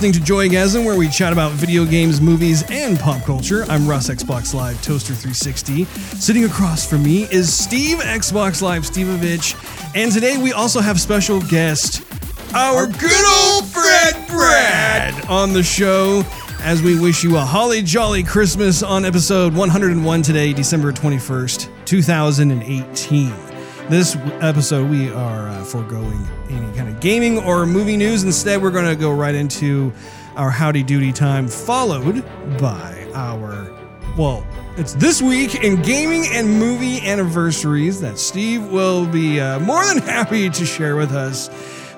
listening to Joygasm, where we chat about video games, movies, and pop culture. I'm Russ Xbox Live Toaster 360. Sitting across from me is Steve Xbox Live Stevovich, and today we also have special guest, our good old friend Brad, on the show. As we wish you a holly jolly Christmas on episode 101 today, December 21st, 2018. This episode, we are uh, foregoing any kind of gaming or movie news. Instead, we're going to go right into our howdy doody time, followed by our, well, it's this week in gaming and movie anniversaries that Steve will be uh, more than happy to share with us.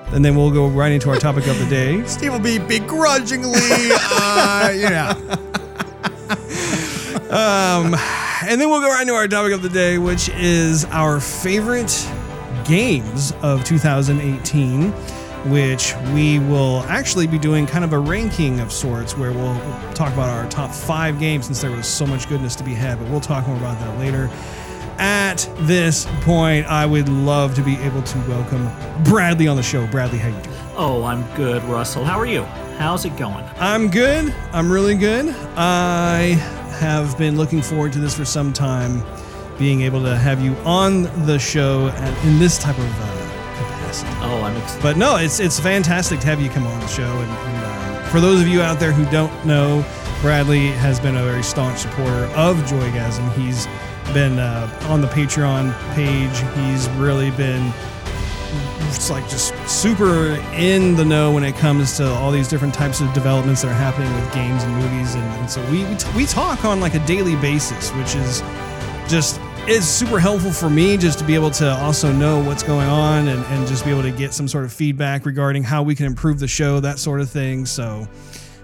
And then we'll go right into our topic of the day. Steve will be begrudgingly, uh, you know. Um, and then we'll go right into our topic of the day, which is our favorite games of 2018, which we will actually be doing kind of a ranking of sorts where we'll talk about our top five games since there was so much goodness to be had, but we'll talk more about that later. At this point, I would love to be able to welcome Bradley on the show. Bradley, how you doing? Oh, I'm good, Russell. How are you? How's it going? I'm good. I'm really good. I have been looking forward to this for some time, being able to have you on the show at, in this type of uh, capacity. Oh, I'm excited. But no, it's it's fantastic to have you come on the show. And, and uh, for those of you out there who don't know, Bradley has been a very staunch supporter of Joygasm. He's been uh, on the Patreon page. He's really been it's like just super in the know when it comes to all these different types of developments that are happening with games and movies and, and so we, we, t- we talk on like a daily basis which is just is super helpful for me just to be able to also know what's going on and, and just be able to get some sort of feedback regarding how we can improve the show that sort of thing so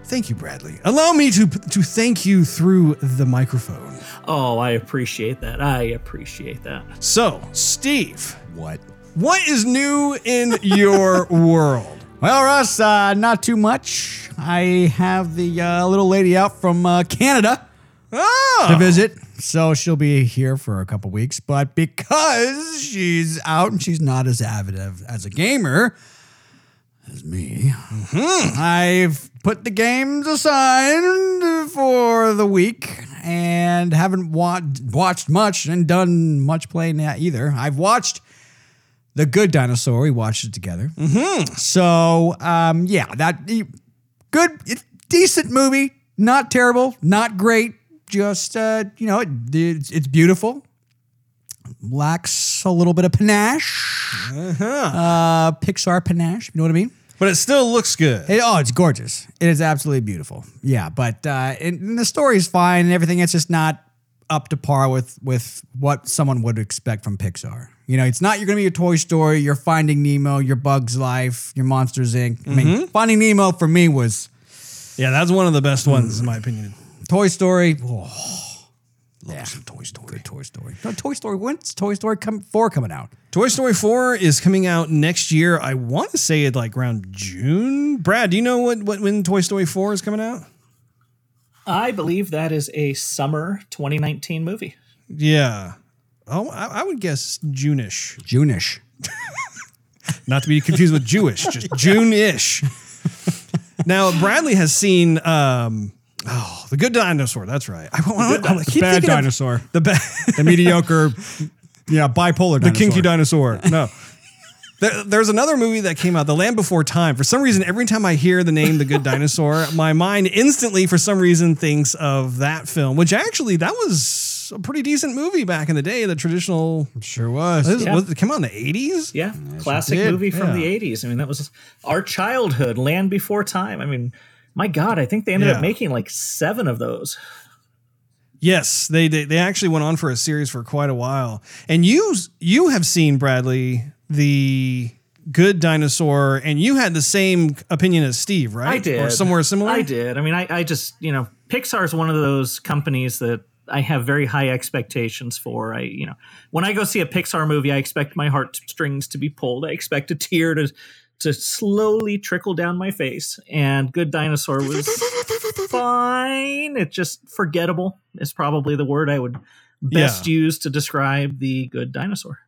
thank you bradley allow me to to thank you through the microphone Oh, I appreciate that. I appreciate that. so steve What? What is new in your world Well, Russ, uh, not too much. I have the uh, little lady out from uh, Canada oh to visit, so she'll be here for a couple weeks. But because she's out and she's not as avid of, as a gamer as me, I've put the games aside for the week and haven't wa- watched much and done much playing either. I've watched The Good Dinosaur. We watched it together. Mm-hmm. So, um, yeah, that good, decent movie. Not terrible, not great. Just uh, you know, it, it's, it's beautiful. Lacks a little bit of panache. Uh huh. Pixar panache. You know what I mean? but it still looks good It- oh, it's gorgeous. It is absolutely beautiful. Yeah, but uh, and, and the story's fine and everything. It's just not up to par with with what someone would expect from Pixar. You know, it's not you're gonna be your Toy Story, your Finding Nemo, your Bugs Life, your Monsters Inc. I mean, mm-hmm. Finding Nemo for me was Yeah, that's one of the best ones in my opinion. Toy Story. Oh, yeah, Toy Story. Good Toy Story. No, Toy Story. When's Toy Story come, four coming out? Toy Story 4 is coming out next year. I want to say it like around June. Brad, do you know what, what when Toy Story 4 is coming out? I believe that is a summer 2019 movie. Yeah. Oh, I, I would guess June-ish. June-ish. Not to be confused with Jewish, just June-ish. now, Bradley has seen um oh, The Good Dinosaur. That's right. I, want I keep bad thinking of dinosaur. The bad The mediocre. yeah, bipolar. the kinky dinosaur. No. There, there's another movie that came out, The Land Before Time. For some reason, every time I hear the name The Good Dinosaur, my mind instantly, for some reason, thinks of that film, which actually, that was a pretty decent movie back in the day. The traditional. Sure was. Was, Yeah. was it came out in the 80s? Yeah, classic did, movie from yeah. the 80s. I mean, that was our childhood, Land Before Time. I mean, my God, I think they ended Yeah. up making like seven of those. Yes, they, they they actually went on for a series for quite a while. And you you have seen Bradley the Good Dinosaur, and you had the same opinion as Steve, right? I did. or somewhere similar. I did. I mean, I, I just, you know, Pixar is one of those companies that I have very high expectations for. I, you know, when I go see a Pixar movie, I expect my heartstrings to be pulled. I expect a tear to to slowly trickle down my face. And Good Dinosaur was fine. It's just forgettable. Is probably the word I would best use to describe the Good Dinosaur.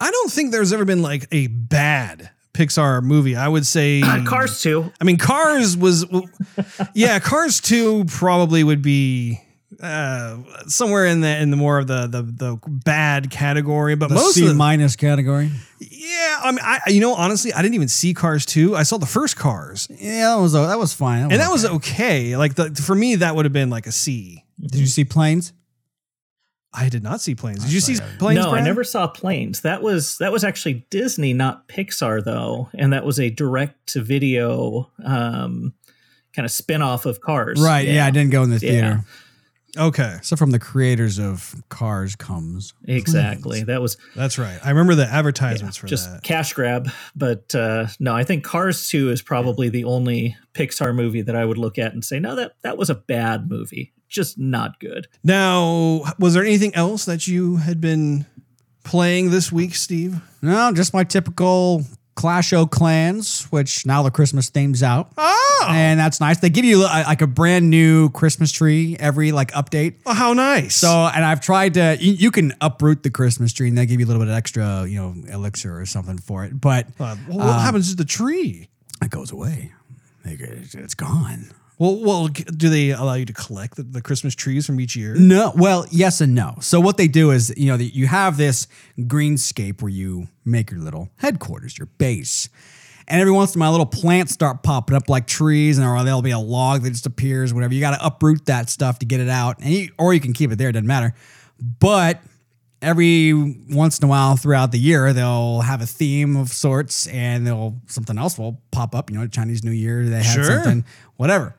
I don't think there's ever been like a bad Pixar movie. I would say Cars 2. I mean, Cars was, yeah, Cars two probably would be uh, somewhere in the in the more of the the, the bad category, but The most C of the, minus category. yeah, I mean, I you know honestly, I didn't even see Cars two. I saw the first Cars, Yeah, that was that was fine. and that was okay. Like the for me, that would have been like a C. Did you see planes? I did not see planes. Did you see planes? no, I never saw planes. That was that was actually Disney, not Pixar, though, and that was a direct to video um, kind of spin off of Cars. Right. Yeah. I didn't go in the Yeah. theater. Okay, So from the creators of Cars comes. exactly. That was that's right. I remember the advertisements for that. just that. cash grab. But uh, no, I think Cars Two is probably the only Pixar movie that I would look at and say, no, that that was a bad movie, just not good. Now, was there anything else that you had been playing this week, Steve? No, just my typical Clash of Clans, which now the Christmas theme's out. Oh, And that's nice. They give you uh, like a brand new Christmas tree every like update. oh how nice. So, and I've tried to, you, you can uproot the Christmas tree and they give you a little bit of extra, you know, elixir or something for it. But Uh, well, what happens to the tree? it goes away. It's it's gone. Well, well, do they allow you to collect the, the Christmas trees from each year? No, well, yes and no. So what they do is, you know, the, you have this greenscape where you make your little headquarters, your base. And every once in a while, little plants start popping up like trees, and or there'll be a log that just appears, whatever. You got to uproot that stuff to get it out, and you, or you can keep it there. It doesn't matter. But every once in a while throughout the year, they'll have a theme of sorts, and they'll something else will pop up. You know, Chinese New Year, they have Sure. something, whatever.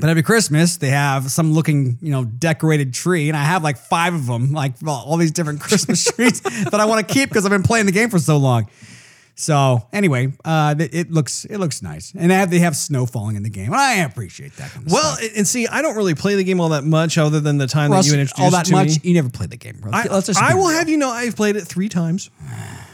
But every Christmas, they have some looking, you know, decorated tree, and I have like five of them, like all all these different Christmas trees that I want to keep because I've been playing the game for so long. So anyway, uh, it, looks it looks nice, and they have they have snow falling in the game, and I appreciate that. Kind of Well, stuff. and see, I don't really play the game all that much, other than the time Russ, that you introduced all that much, me. you never played the game, bro. I, Let's just I will real. have you know I've played it three times.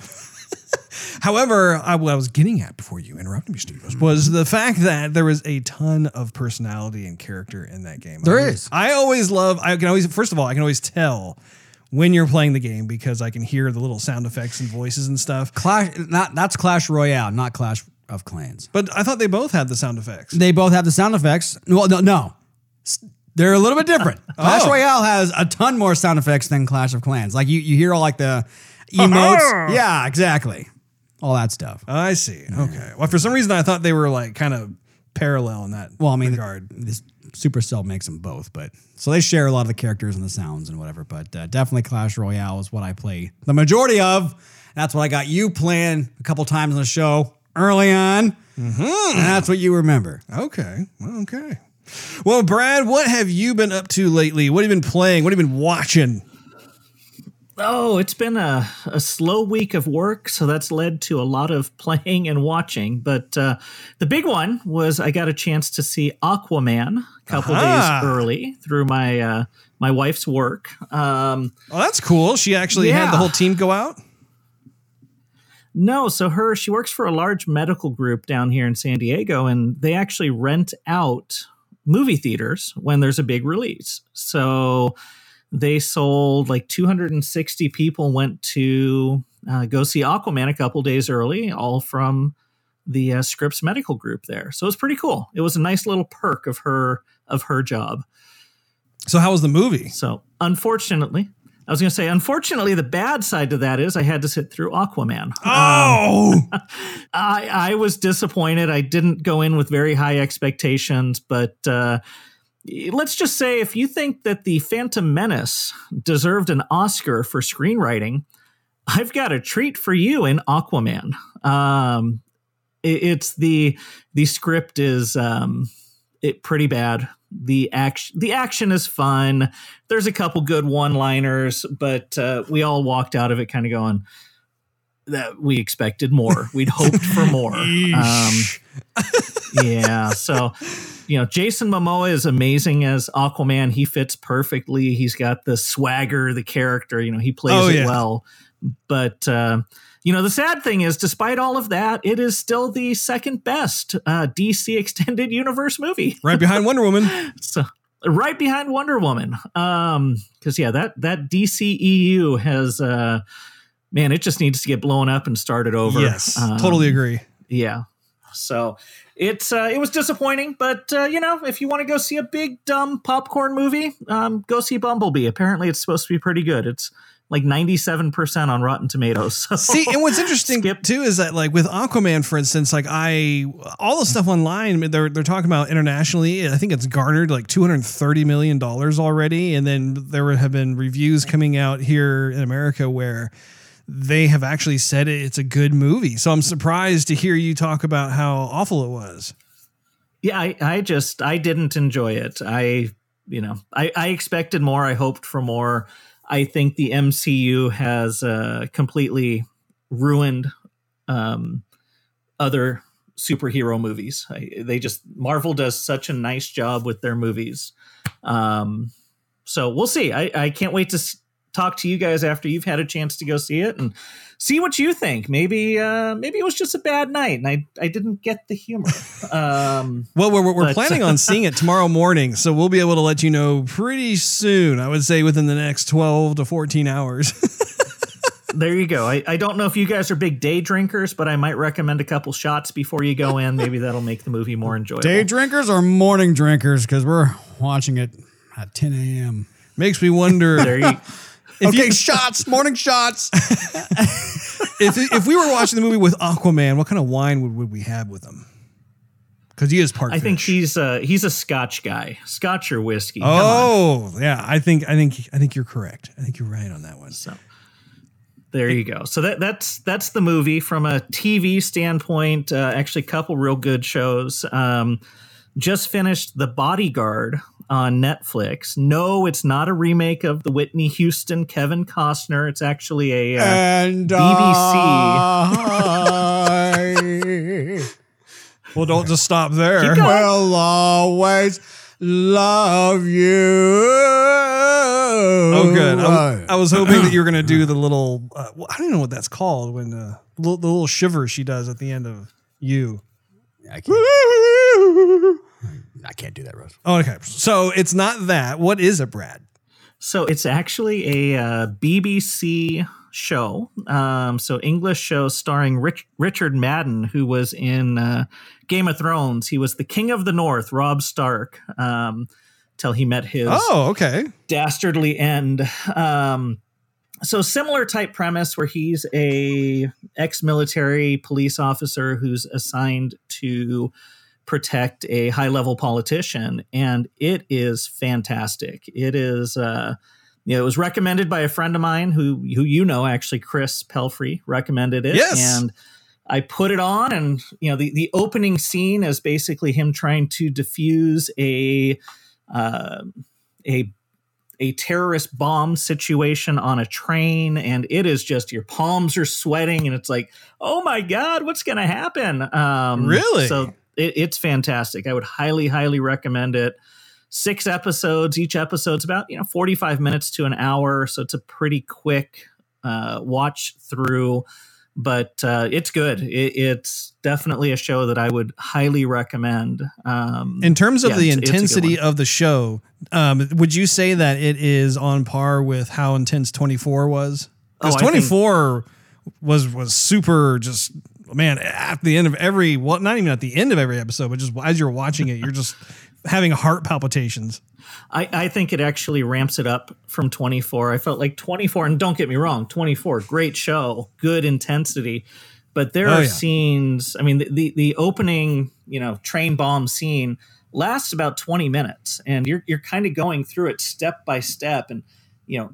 However, I, what I was getting at before you interrupted me, Steve, was the fact that there was a ton of personality and character in that game. There I, is. I always love. I can always. First of all, I can always tell when you're playing the game because I can hear the little sound effects and voices and stuff. Clash. Not that's Clash Royale, not Clash of Clans. But I thought they both had the sound effects. They both have the sound effects. Well, no, no. They're a little bit different. Clash Oh. Royale has a ton more sound effects than Clash of Clans. Like you, you hear all like the emotes. yeah, exactly. All that stuff. I see. Okay. Well, for some reason, I thought they were like kind of parallel in that Well, I mean, regard. this Supercell makes them both, but so they share a lot of the characters and the sounds and whatever. But uh, definitely Clash Royale is what I play the majority of. That's what I got you playing a couple times on the show early on, Mm-hmm. and that's what you remember. Okay. Well, okay. Well, Brad, what have you been up to lately? What have you been playing? What have you been watching? Oh, it's been a, a slow week of work, so that's led to a lot of playing and watching. But uh, the big one was I got a chance to see Aquaman a couple Aha. days early through my uh, my wife's work. Um, Oh, that's cool. She actually had the whole team go out. no, so her she works for a large medical group down here in San Diego, and they actually rent out movie theaters when there's a big release. So they sold like 260 people went to uh, go see Aquaman a couple days early, all from the uh, Scripps Medical Group there. So it was pretty cool. It was a nice little perk of her of her job. So, how was the movie? So unfortunately, I was going to say, unfortunately, the bad side to that is I had to sit through Aquaman. Oh, I, I was disappointed. I didn't go in with very high expectations, but uh, let's just say if you think that the Phantom Menace deserved an Oscar for screenwriting, I've got a treat for you in Aquaman. Um, it- it's the the script is um, it pretty bad. The action the action is fun. There's a couple good one liners, but uh, we all walked out of it kind of going that we expected more. We'd hoped for more. Um, yeah. So, you know, Jason Momoa is amazing as Aquaman. He fits perfectly. He's got the swagger, the character. You know, he plays Oh, it well. But uh, you know, the sad thing is, despite all of that, it is still the second best uh, DC extended universe movie. right behind Wonder Woman. So right behind Wonder Woman. Um, because yeah, that that DCEU has uh man, it just needs to get blown up and started over. Yes, Um, totally agree. Yeah. So it's uh, it was disappointing, but uh, you know, if you want to go see a big dumb popcorn movie, um, go see Bumblebee. Apparently, it's supposed to be pretty good. It's like ninety seven percent on Rotten Tomatoes. So See, and what's interesting Skip. too is that like with Aquaman, for instance, like I all the stuff online they're they're talking about internationally. I think it's garnered like two hundred thirty million dollars already, and then there have been reviews coming out here in America where they have actually said it's a good movie. So I'm surprised to hear you talk about how awful it was. yeah, I, I just I didn't enjoy it. I you know I, I expected more. I hoped for more. I think the MCU has uh, completely ruined um, other superhero movies. I, they just Marvel does such a nice job with their movies. Um, so we'll see. I, I can't wait to talk to you guys after you've had a chance to go see it and see what you think. Maybe uh, maybe it was just a bad night and I I didn't get the humor. Um, Well, we're, we're But- planning on seeing it tomorrow morning, so we'll be able to let you know pretty soon. I would say within the next 12 to 14 hours. there you go. I, I don't know if you guys are big day drinkers, but I might recommend a couple shots before you go in. Maybe that'll make the movie more enjoyable. Day drinkers or morning drinkers? Because we're watching it at 10 a.m. Makes me wonder there you okay, you, shots, morning shots. if if we were watching the movie with Aquaman, what kind of wine would, would we have with him? Because he is part. I think he's uh he's a Scotch guy, Scotch or whiskey. Oh yeah, I think I think I think you're correct. I think you're right on that one. So there you go. So that that's that's the movie from a TV standpoint. Uh, actually, a couple real good shows. Um, just finished The Bodyguard on Netflix. No, it's not a remake of the Whitney Houston Kevin Costner. It's actually a uh, and I Well, don't just stop there. Keep going. will always love you. Oh, good. I was, I was hoping that you were going to do the little. Uh, well, I don't even know what that's called. When uh, the, little, the little shiver she does at the end of you. I can't, I can't do that, Rose. Oh, okay. So it's not that. What is it, Brad? So it's actually a uh, BBC show. Um, so English show starring Rich- Richard Madden, who was in uh, Game of Thrones. He was the King of the North, Robb Stark, um, till he met his Oh, okay. dastardly end. Um, so similar type premise where he's a ex-military police officer who's assigned to protect a high-level politician, and it is fantastic. It is. Uh, you know, it was recommended by a friend of mine who who you know actually Chris Pelfrey recommended it Yes. and I put it on and you know the the opening scene is basically him trying to defuse a uh, a a terrorist bomb situation on a train and it is just your palms are sweating and it's like oh my god what's gonna happen um Really? so it, it's fantastic i would highly highly recommend it six episodes each episode's about you know 45 minutes to an hour so it's a pretty quick uh watch through but uh, it's good. It, it's definitely a show that I would highly recommend. Um, In terms of yeah, the it's- it's intensity one. of the show, um, would you say that it is on par with how intense 24 was? Because Oh, think- 24 was was super just man at the end of every well not even at the end of every episode but just as you're watching it you're just having heart palpitations I, I think it actually ramps it up from 24. I felt like 24, and don't get me wrong, 24, great show, good intensity. But there Oh, are yeah. scenes, I mean, the, the, the opening, you know, train bomb scene lasts about 20 minutes, and you're, you're kind of going through it step by step. And, you know,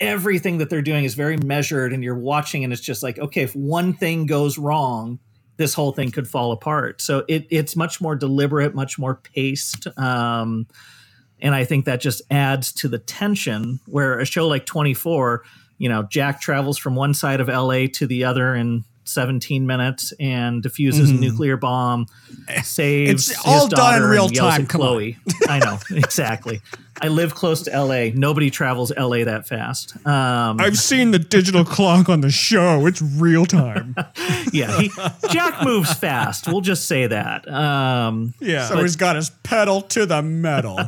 everything that they're doing is very measured, and you're watching, and it's just like, okay, if one thing goes wrong, this whole thing could fall apart. So it, it's much more deliberate, much more paced. Um, and I think that just adds to the tension where a show like 24, you know, Jack travels from one side of LA to the other in 17 minutes and diffuses a nuclear bomb, saves It's all his done in real time. Chloe. I know, exactly. I live close to LA. Nobody travels LA that fast. Um, I've seen the digital clock on the show it's real time yeah, he, Jack moves fast. We'll just say that. Um, yeah So he's got his pedal to the metal.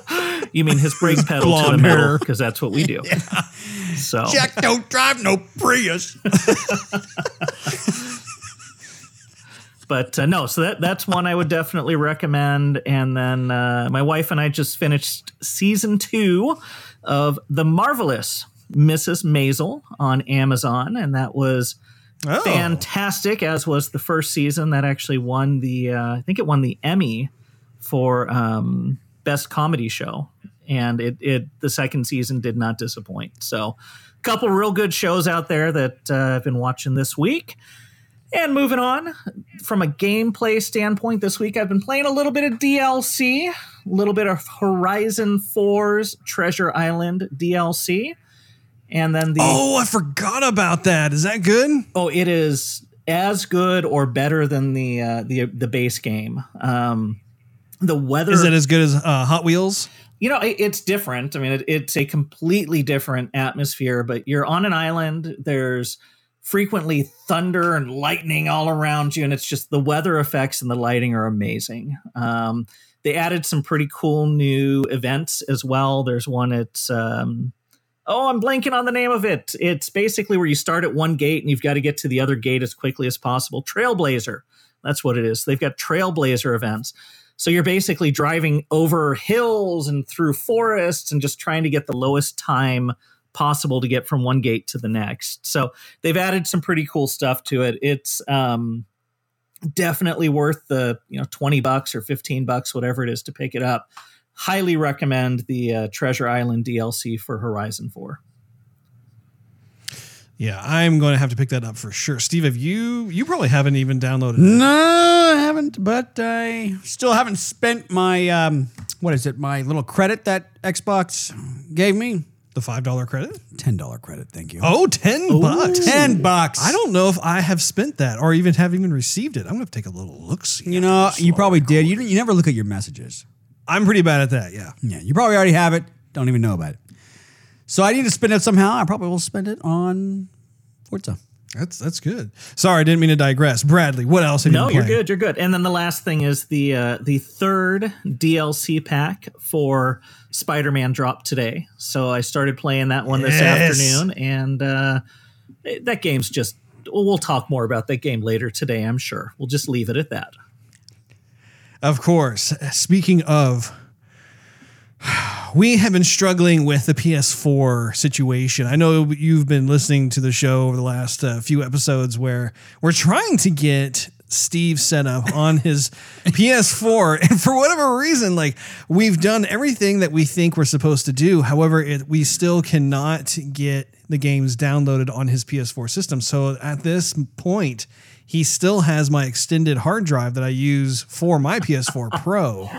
you mean his brake pedal to the blonde metal because that's what we do. So Jack don't drive no Prius. But uh, no, so that that's one I would definitely recommend. And then uh, my wife and I just finished season two of The Marvelous Mrs. Maisel on Amazon, and that was Oh. fantastic. As was the first season that actually won the uh, I think it won the Emmy for um, best comedy show, and it it the second season did not disappoint. So, a couple real good shows out there that uh, I've been watching this week. And moving on from a gameplay standpoint, this week I've been playing a little bit of DLC, a little bit of Horizon 4's Treasure Island DLC. And then the Oh, I forgot about that. Is that good? Oh, it is as good or better than the uh, the the base game. Um, the weather Is it as good as uh, Hot Wheels? you know it, it's different. I mean, it, it's a completely different atmosphere. But you're on an island. There's frequently thunder and lightning all around you, and it's just the weather effects and the lighting are amazing. Um, they added some pretty cool new events as well. There's one at um, oh, I'm blanking on the name of it. It's basically where you start at one gate and you've got to get to the other gate as quickly as possible. Trailblazer. That's what it is. They've got Trailblazer events. So you're basically driving over hills and through forests and just trying to get the lowest time possible to get from one gate to the next. So they've added some pretty cool stuff to it. It's um, definitely worth the you know 20 bucks or 15 bucks, whatever it is, to pick it up highly recommend the uh, Treasure Island DLC for Horizon 4. Yeah, I'm going to have to pick that up for sure. Steve, have you? You probably haven't even downloaded it. No, I haven't, but I still haven't spent my um, what is it? My little credit that Xbox gave me. The five dollar credit. Ten dollar credit, thank you. Oh, 10 bucks. Ten bucks. I don't know if I have spent that or even have even received it. I'm going to take a little look. You know, you probably did. You, you never look at your messages. I'm pretty bad at that. Yeah. Yeah, you probably already have it. Don't even know about it. So I need to spend it somehow. I probably will spend it on Forza. That's that's good. Sorry, I didn't mean to digress. Bradley, what else have No, you you're good. You're good. And then the last thing is the uh, the third DLC pack for Spider-Man dropped today. So I started playing that one this Yes. afternoon, and uh, that game's just. Well, we'll talk more about that game later today. I'm sure. We'll just leave it at that. Of course. Speaking of, we have been struggling with the PS4 situation. I know you've been listening to the show over the last uh, few episodes where we're trying to get Steve set up on his PS4, and for whatever reason, like we've done everything that we think we're supposed to do. However, it, we still cannot get the games downloaded on his PS4 system. So at this point, he still has my extended hard drive that I use for my PS4 Pro.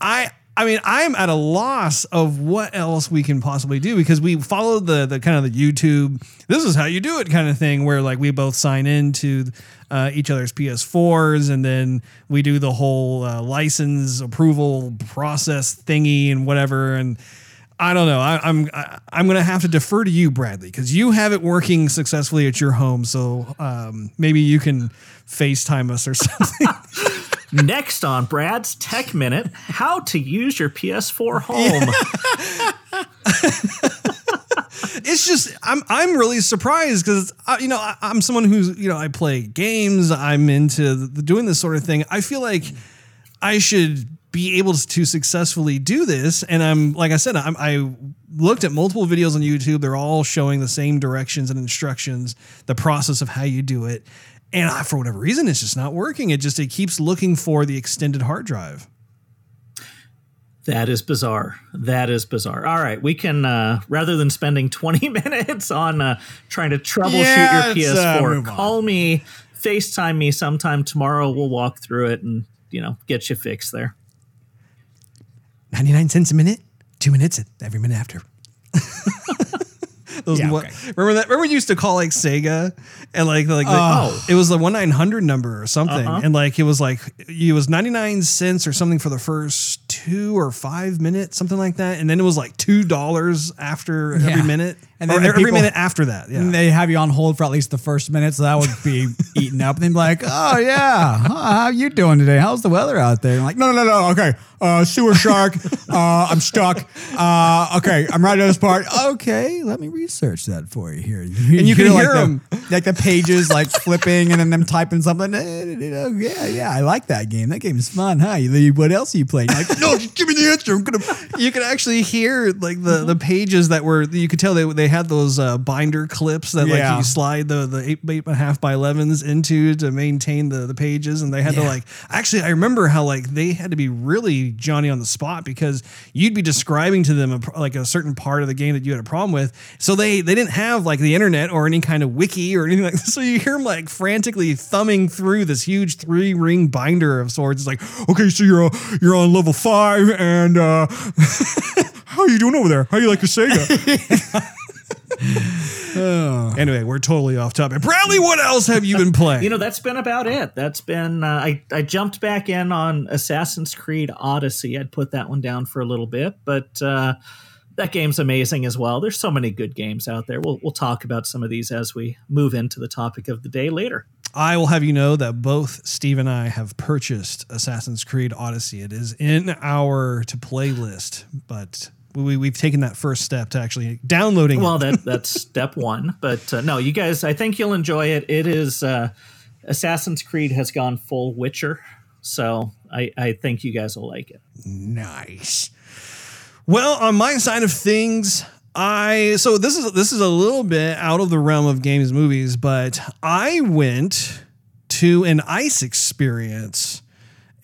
I I mean I'm at a loss of what else we can possibly do because we followed the the kind of the YouTube this is how you do it kind of thing where like we both sign into uh, each other's PS4s and then we do the whole uh, license approval process thingy and whatever and I don't know. I, I'm I, I'm gonna have to defer to you, Bradley, because you have it working successfully at your home. So um, maybe you can FaceTime us or something. Next on Brad's Tech Minute, how to use your PS4 home. it's just I'm I'm really surprised because uh, you know I, I'm someone who's you know I play games. I'm into the, doing this sort of thing. I feel like I should be able to successfully do this. And I'm like I said, I'm, I looked at multiple videos on YouTube. They're all showing the same directions and instructions, the process of how you do it. And I, for whatever reason, it's just not working. It just it keeps looking for the extended hard drive. That is bizarre. That is bizarre. All right, we can uh, rather than spending 20 minutes on uh, trying to troubleshoot Yeah, your uh, PS4, move on. call me, FaceTime me sometime tomorrow. We'll walk through it and you know get you fixed there. 99 cents a minute, two minutes every minute after. Those Yeah, what- okay. Remember that? Remember we used to call like Sega and like like, like Oh. it was the one nine hundred number or something, Uh-huh. and like it was like it was ninety nine cents or something for the first two or five minutes, something like that, and then it was like two dollars after Yeah. every minute, And then every people- minute after that. Yeah, And they have you on hold for at least the first minute, so that would be eaten up. And they'd be like, "Oh yeah, huh, how you doing today? How's the weather out there?" I'm like, "No, no, no, no. Okay, uh, sewer shark. Uh, I'm stuck. Uh, okay, I'm right at this part. Okay, let me research that for you here. And you can like hear the, like the pages like flipping, and then them typing something. Eh, Yeah, yeah, I like that game. That game is fun, huh? What else are you playing? Like, no, just give me the answer. I'm gonna. you could actually hear like the, the pages that were you could tell they they had those uh, binder clips that like Yeah. you slide the the eight, eight and a half by elevens into to maintain the the pages and they had to like actually I remember how like they had to be really Johnny on the spot because you'd be describing to them a, like a certain part of the game that you had a problem with so they they didn't have like the internet or any kind of wiki or anything like that so you hear them like frantically thumbing through this huge three ring binder of sorts it's like okay so you're uh, you're on level five and uh how are you doing over there? How you like your Sega? Anyway, we're totally off topic. Bradley, what else have you been playing? You know, that's been about it. That's been uh, I I jumped back in on Assassin's Creed Odyssey. I'd put that one down for a little bit, but uh, that game's amazing as well. There's so many good games out there. We'll we'll talk about some of these as we move into the topic of the day later. I will have you know that both Steve and I have purchased Assassin's Creed Odyssey. It is in our to play list, but we, we've taken that first step to actually downloading Well, it. that that's step one. But uh, no, you guys, I think you'll enjoy it. It is uh, Assassin's Creed has gone full Witcher, so I I think you guys will like it. Nice. Well, on my side of things, I so this is this is a little bit out of the realm of games movies, but I went to an ice experience.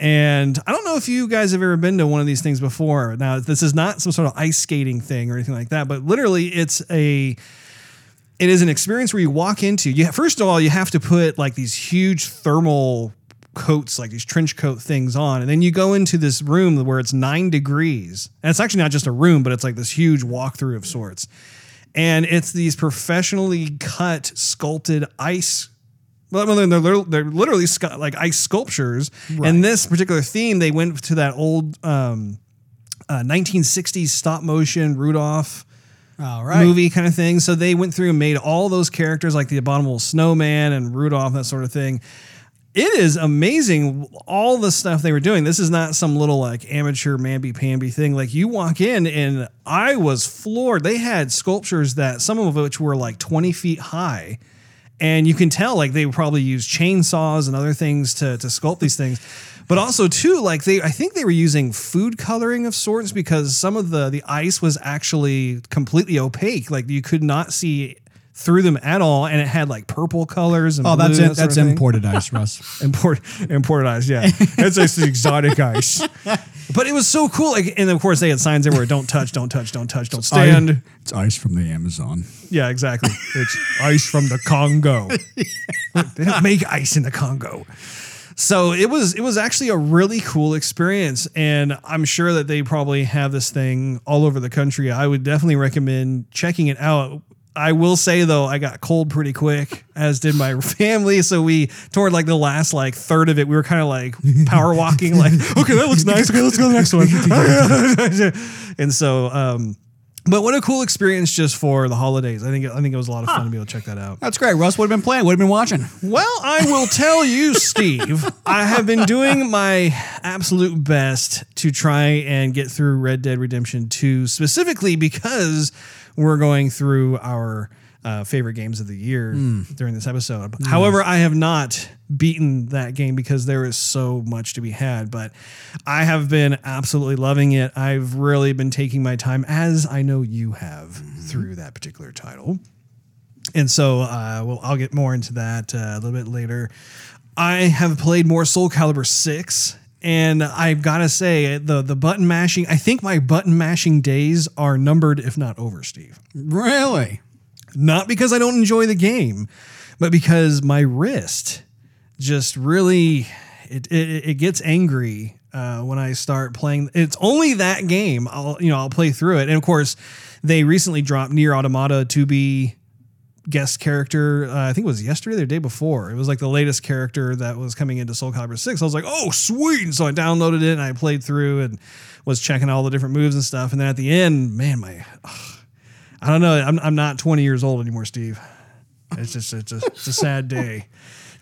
And I don't know if you guys have ever been to one of these things before. Now, this is not some sort of ice skating thing or anything like that, but literally it's a it is an experience where you walk into you first of all you have to put like these huge thermal coats like these trench coat things on and then you go into this room where it's nine degrees and it's actually not just a room but it's like this huge walkthrough of sorts and it's these professionally cut sculpted ice well, they're, they're, they're literally like ice sculptures. And this particular theme, they went to that old um, uh, 1960s stop motion Rudolph right. movie kind of thing. So they went through and made all those characters like the abominable snowman and Rudolph, that sort of thing. It is amazing all the stuff they were doing. This is not some little like amateur mamby pamby thing. Like you walk in and I was floored. They had sculptures that some of which were like 20 feet high. And you can tell like they probably used chainsaws and other things to, to sculpt these things. But also too, like they I think they were using food coloring of sorts because some of the the ice was actually completely opaque. Like you could not see through them at all, and it had like purple colors and Oh, that's blue, it. that That's thing. imported ice, Russ. Import, imported ice, yeah. It's just exotic ice. But it was so cool. Like, and of course they had signs everywhere: "Don't touch, don't touch, don't touch, don't stand." It's ice from the Amazon. Yeah, exactly. It's ice from the Congo. they don't make ice in the Congo. So it was it was actually a really cool experience, and I'm sure that they probably have this thing all over the country. I would definitely recommend checking it out. I will say though, I got cold pretty quick, as did my family. So we toward like the last like third of it, we were kind of like power walking, like okay, that looks nice. Okay, let's go to the next one. and so, um, but what a cool experience just for the holidays. I think I think it was a lot of fun to be able to check that out. That's great. Russ would have been playing. Would have been watching. Well, I will tell you, Steve, I have been doing my absolute best to try and get through Red Dead Redemption 2, specifically because we're going through our uh, favorite games of the year during this episode. However, I have not beaten that game because there is so much to be had, but I have been absolutely loving it. I've really been taking my time, as I know you have, through that particular title. And so, uh, well, I'll get more into that uh, a little bit later. I have played more Soul Calibur 6, and I've got to say, the, the button mashing, I think my button mashing days are numbered, if not over, Steve. Really? Not because I don't enjoy the game, but because my wrist just really it it, it gets angry uh, when I start playing. It's only that game. I'll you know I'll play through it, and of course they recently dropped Nier Automata to be guest character. Uh, I think it was yesterday or the day before. It was like the latest character that was coming into Soul Calibur 6. I was like, oh, sweet. And so I downloaded it and I played through and was checking all the different moves and stuff. And then at the end, man, my, ugh, I don't know. I'm, I'm not 20 years old anymore, Steve. It's just, it's a, it's a sad day.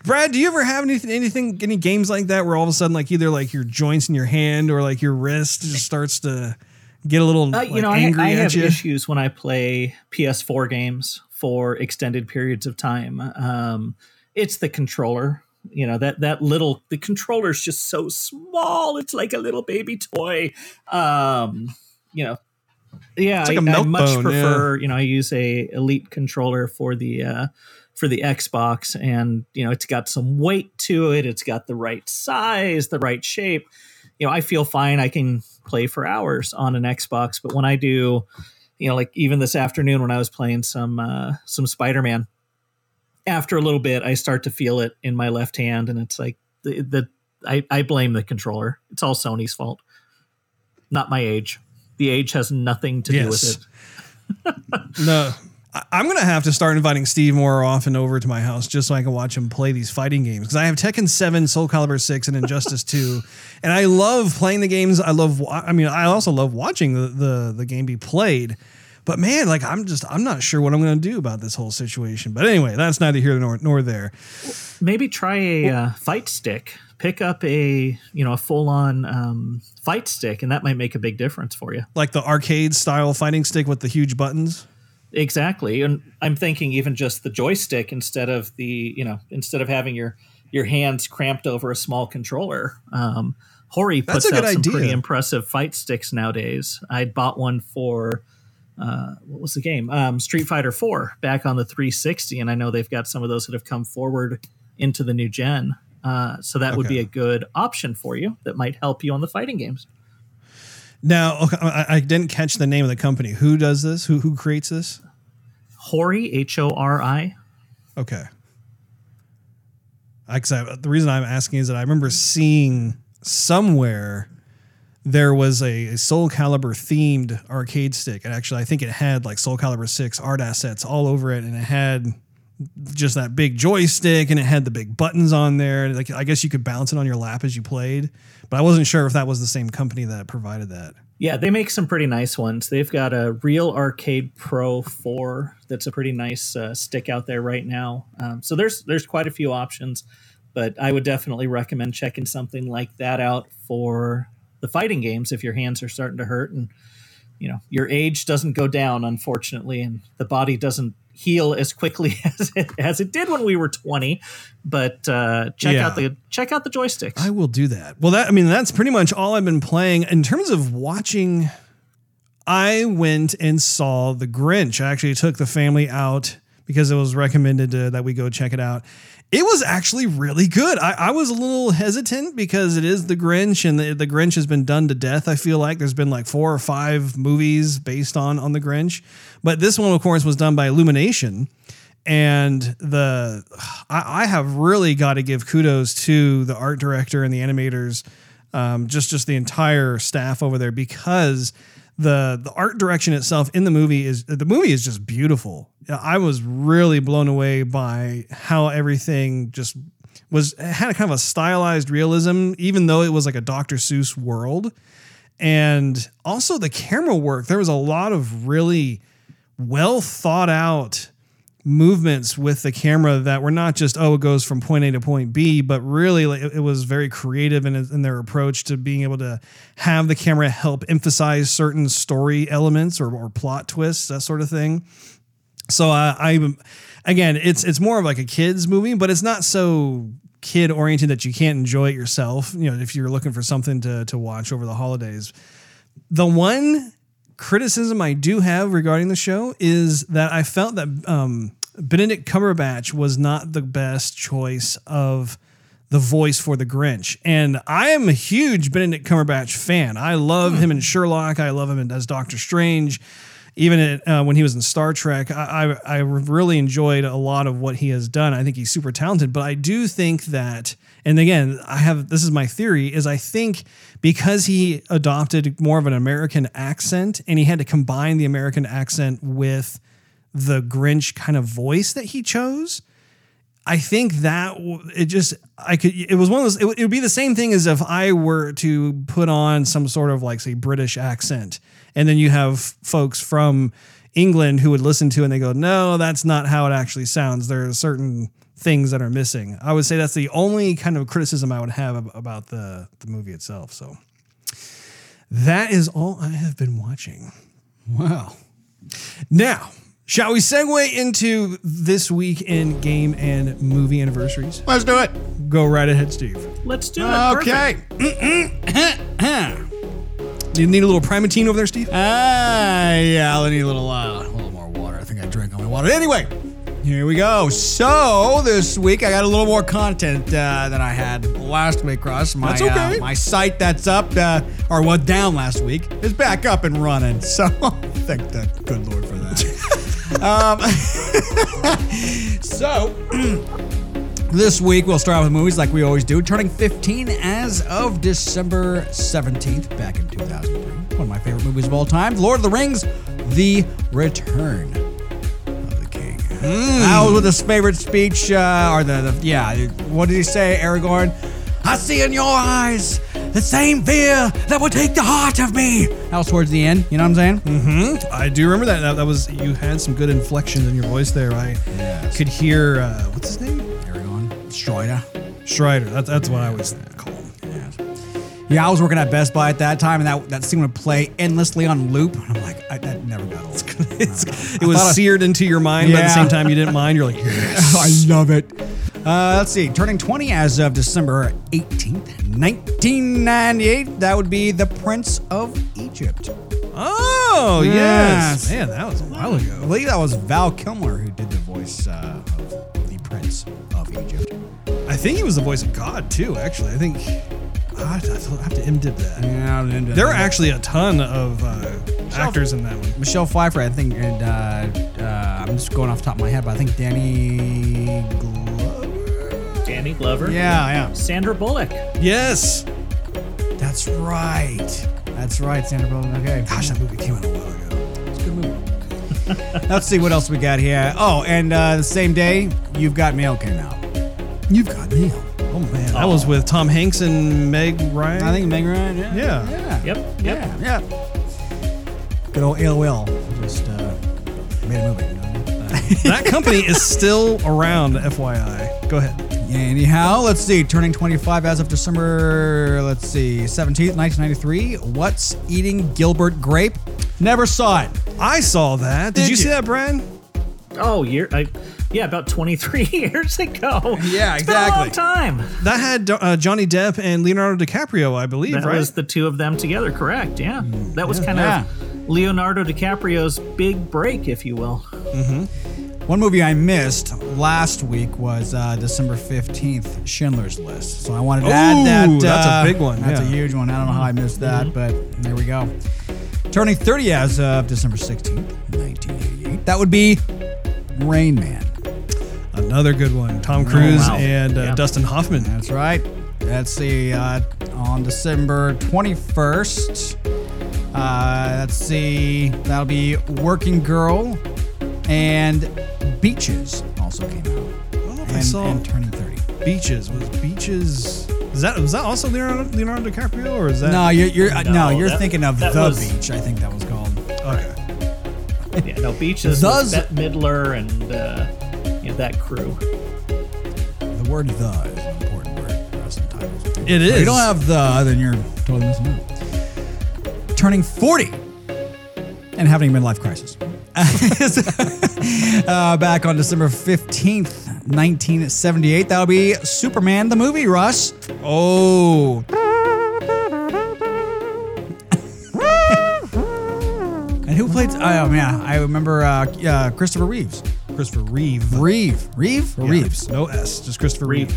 Brad, do you ever have anything, anything, any games like that where all of a sudden, like either like your joints in your hand or like your wrist just starts to get a little Uh, like, you know, I, I have you? issues when I play PS4 games for extended periods of time. Um, it's the controller. You know that that little the controller's just so small. It's like a little baby toy. Um, you know, yeah, like I, I much bone, prefer. You know, I use a elite controller for the uh, for the Xbox, and you know, it's got some weight to it. It's got the right size, the right shape. You know, I feel fine. I can play for hours on an Xbox, but when I do, you know, like even this afternoon when I was playing some uh, some Spider Man, after a little bit, I start to feel it in my left hand, and it's like the, the I, I blame the controller. It's all Sony's fault, not my age. The age has nothing to do with it. No. I'm gonna have to start inviting Steve more often over to my house just so I can watch him play these fighting games because I have Tekken 7, Soul Calibur 6, and Injustice 2, and I love playing the games. I love. I mean, I also love watching the the, the game be played. But man, like I'm just I'm not sure what I'm gonna do about this whole situation. But anyway, that's neither here nor nor there. Maybe try a uh, fight stick. Pick up a you know a full on um, fight stick, and that might make a big difference for you. Like the arcade style fighting stick with the huge buttons. Exactly, and I'm thinking even just the joystick instead of the you know instead of having your your hands cramped over a small controller. Um, Hori That's puts out some idea. pretty impressive fight sticks nowadays. I bought one for uh, what was the game? Um, Street Fighter Four back on the 360, and I know they've got some of those that have come forward into the new gen. Uh, so that would be a good option for you that might help you on the fighting games. Now, I, I didn't catch the name of the company. Who does this? Who who creates this? Hori, H O R I. Okay. I, 'cause I- the reason I'm asking is that I remember seeing somewhere there was a, a Soul Calibur themed arcade stick, and actually I think it had like Soul Calibur six art assets all over it, and it had just that big joystick, and it had the big buttons on there. Like I guess you could bounce it on your lap as you played, but I wasn't sure if that was the same company that provided that. Yeah, they make some pretty nice ones. They've got a Real Arcade Pro 4 that's a pretty nice uh, stick out there right now. Um, so there's there's quite a few options, but I would definitely recommend checking something like that out for the fighting games if your hands are starting to hurt and you know your age doesn't go down unfortunately and the body doesn't heal as quickly as it, as it did when we were 20 but uh, check Yeah. out the check out the joysticks I will do that. Well, that I mean, that's pretty much all I've been playing in terms of watching. I went and saw The Grinch. I actually took the family out because it was recommended to, that we go check it out. It was actually really good. I, I was a little hesitant because it is The Grinch, and the, the Grinch has been done to death. I feel like there's been like four or five movies based on on The Grinch, but this one, of course, was done by Illumination and the I, I have really got to give kudos to the art director and the animators, um, just just the entire staff over there because the the art direction itself in the movie is the movie is just beautiful. I was really blown away by how everything just was had a kind of a stylized realism, even though it was like a Dr. Seuss world. And also the camera work, there was a lot of really well thought out movements with the camera that were not just oh it goes from point A to point B, but really like, it, was very creative in, in their approach to being able to have the camera help emphasize certain story elements or, or plot twists, that sort of thing. So uh, I, again, it's it's more of like a kids movie, but it's not so kid oriented that you can't enjoy it yourself. You know, if you're looking for something to to watch over the holidays. The one criticism I do have regarding the show is that I felt that um, Benedict Cumberbatch was not the best choice of the voice for the Grinch. And I am a huge Benedict Cumberbatch fan. I love him in Sherlock. I love him as Doctor Strange. Even at, uh, when he was in Star Trek, I, I, I really enjoyed a lot of what he has done. I think he's super talented, but I do think that, and again, I have this is my theory: is I think because he adopted more of an American accent and he had to combine the American accent with the Grinch kind of voice that he chose. I think that it just I could it was one of those it, would- it would be the same thing as if I were to put on some sort of like say British accent and then you have folks from England who would listen to it and they go no that's not how it actually sounds there are certain things that are missing. I would say that's the only kind of criticism I would have about the the movie itself. So that is all I have been watching. Wow. Now, shall we segue into this week in game and movie anniversaries? Let's do it. Go right ahead, Steve. Let's do it. Okay. Do you need a little Primatene over there, Steve? Ah, yeah, I need a little, uh, a little more water. I think I drank all my water. Anyway, here we go. So this week I got a little more content uh, than I had last week. Russ, my That's okay. uh, my site that's up uh, or was down last week is back up and running. So thank the good Lord for that. um, so. This week, we'll start with movies like we always do, turning 15 as of December 17th, back in 2003. One of my favorite movies of all time Lord of the Rings The Return of the King. That was with his favorite speech, uh, or the, the, yeah, what did he say, Aragorn? I see in your eyes the same fear that would take the heart of me. That was towards the end, you know what I'm saying? Mm-hmm. I do remember that. that. That was you had some good inflections in your voice there. I Yes. could hear uh, what's his name, Strider. Strider. That's that's what I was call him. Yeah, I was working at Best Buy at that time, and that, that scene would play endlessly on loop. And I'm like, I, that never got old. It was seared into your mind, but at the same time you didn't mind. You're like, yes. I love it. Uh, let's see, turning 20 as of December 18th, 1998. That would be The Prince of Egypt. oh yes. Yes. man, that was a while ago. I believe that was Val Kilmer who did the voice uh, of the Prince of Egypt. I think he was the voice of God too. Actually, I think I have to, I have to imdib that. Yeah, and, uh, There are actually a ton of uh, actors in that one. Michelle Pfeiffer, I think, and uh, uh, I'm just going off the top of my head, but I think Danny Glover. Danny Glover. Yeah, yeah. Sandra Bullock. Yes. That's right. That's right, Sandra Bullock. Okay. Gosh, that movie came out a while ago. It's a good movie. Let's see what else we got here. Oh, and uh, the same day, You've Got Mail came out. You've Got Mail. Oh man, that was with Tom Hanks and Meg Ryan. I think Meg Ryan. Yeah. Yeah. Yeah. Yep. Yep. Yeah. Yeah. Good old AOL just uh, made a movie. You know? that company is still around. FYI. Go ahead. Anyhow, let's see. Turning 25 as of December, let's see, 17th, 1993. What's Eating Gilbert Grape? Never saw it. I saw that. Did, Did you see that, Brad? Oh, year. I, yeah, about 23 years ago. Yeah, It's been a long exactly. time. That had uh, Johnny Depp and Leonardo DiCaprio, I believe, That right? was the two of them together, correct? Yeah. That was kind Yeah. of Leonardo DiCaprio's big break, if you will. One movie I missed last week was uh, December 15th, Schindler's List. So I wanted to add that. Ooh, that's a uh, big one, That's a huge one. I don't know how I missed that, but there we go. Turning 30 as of December 16th, 1988. That would be Rain Man. Another good one. Tom Cruise wow. and uh, Yeah. Dustin Hoffman. That's right. Let's see. Uh, on December 21st, uh, let's see. That'll be Working Girl and Beaches also came out. I don't know if I saw and Turning 30. Beaches. Was Beaches? Is that was that also Leonardo, Leonardo DiCaprio or is that? No, you're, you're uh, no, No, you're that- thinking of The was- Beach. I think that was called. Okay. Yeah, no, Beaches, Does- was Bette Midler and uh, you know, that crew. The word "the" is an important word for us in titles. It If you don't have "the," then you're totally missing out. Turning 40 and having a midlife crisis. uh, back on December 15th, 1978. That'll be Superman the movie, Russ. Oh, And who played? Oh, yeah. I remember uh, uh, Christopher Reeves. Christopher Reeve. Reeve. Reeve? Or Yeah, Reeves? No S, just Christopher Reeve.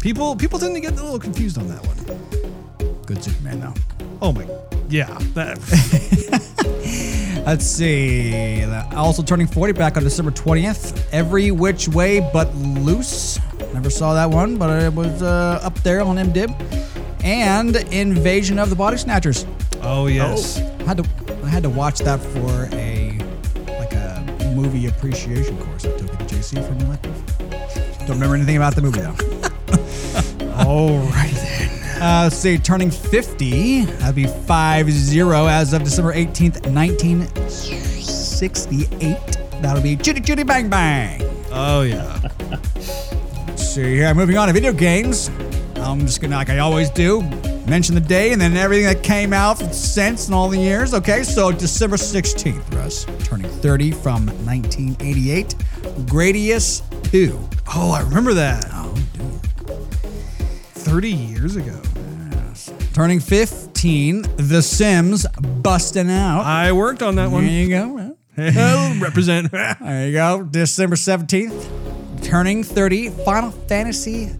People people tend to get a little confused on that one. Good Superman, though. Oh my, yeah. That, Let's see. Also turning 40 back on December 20th. Every Which Way But Loose. Never saw that one, but it was uh, up there on MDib. And Invasion of the Body Snatchers. oh yes. I had to I had to watch that for a movie appreciation course I took it at JC from elective. Don't remember anything about the movie though. All right then. Uh, let's see, turning 50. That'd be 5 0 as of December 18th, 1968. That'll be Chitty Chitty Bang Bang. Oh yeah. Let's see here, moving on to video games. I'm just gonna, like I always do, mention the day and then everything that came out since and all the years. Okay, so December 16th, Russ, turning 30 from 1988. Gradius 2. Oh, I remember that. Oh, dude. 30 years ago. Yes. Turning 15, The Sims busting out. I worked on that one. There you go. Oh, represent. There you go. December 17th, turning 30, Final Fantasy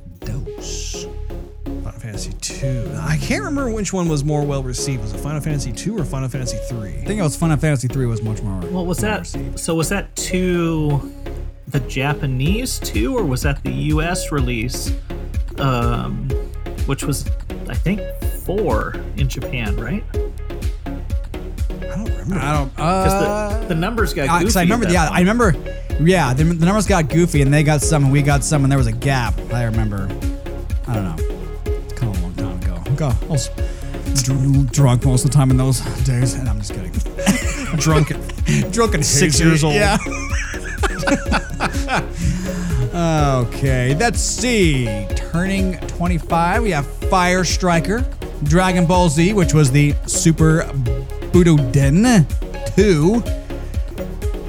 can't remember which one was more well received. Was it Final Fantasy 2 or Final Fantasy 3? I think it was Final Fantasy 3 was much more. What was well that? received. So was that to the Japanese two, or was that the U.S. release? Um, which was, I think, four in Japan, right? I don't remember. I don't. Because Uh, the, the numbers got goofy. because I remember, at that yeah, I remember, yeah, the, the numbers got goofy and they got some and we got some and there was a gap. I remember. I don't know. God, I was dr- drunk most of the time in those days, and I'm just kidding. Drunk. drunk and Six years old. Yeah. okay, let's see. Turning 25, we have Firestriker, Dragon Ball Z, which was the Super Butoden 2.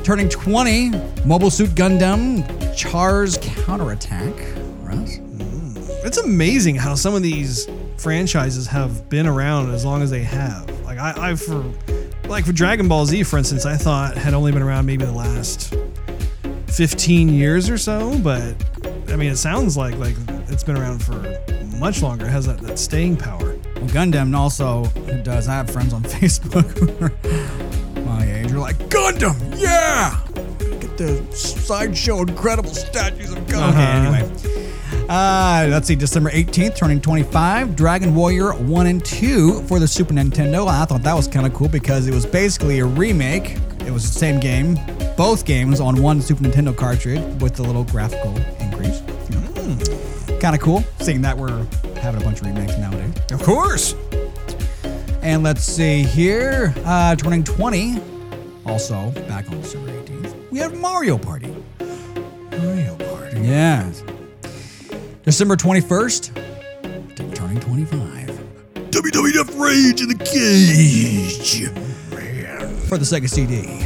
Turning 20, Mobile Suit Gundam, Char's Counterattack. Russ? Mm. It's amazing how some of these franchises have been around as long as they have. Like I, I for like for Dragon Ball Z, for instance, I thought had only been around maybe the last 15 years or so, but I mean, it sounds like like it's been around for much longer. It has that, that staying power. Well, Gundam also does. I have friends on Facebook who are my age. Are like Gundam, yeah. Get the sideshow incredible statues of Gundam. Okay, Uh-huh. anyway. Uh, let's see, December 18th, turning 25, Dragon Warrior 1 and 2 for the Super Nintendo. I thought that was kind of cool because it was basically a remake. It was the same game, both games on one Super Nintendo cartridge with a little graphical increase. Kind of cool, seeing that we're having a bunch of remakes nowadays. Of course. And let's see here, uh, turning 20, also back on December 18th, we have Mario Party. Mario Party. Yes. December 21st, turning 25. WWF Rage in the Cage. For the Sega CD.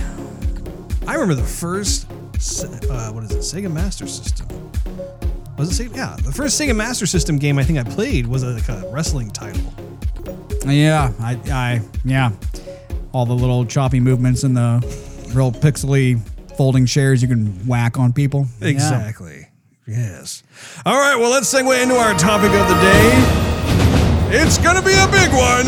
I remember the first, uh, what is it, Sega Master System. Was it Sega? Yeah, the first Sega Master System game I think I played was a, like a wrestling title. Yeah, I, I, yeah. All the little choppy movements and the real pixely folding chairs you can whack on people. Exactly. Yes. All right, well, let's segue into our topic of the day. It's going to be a big one.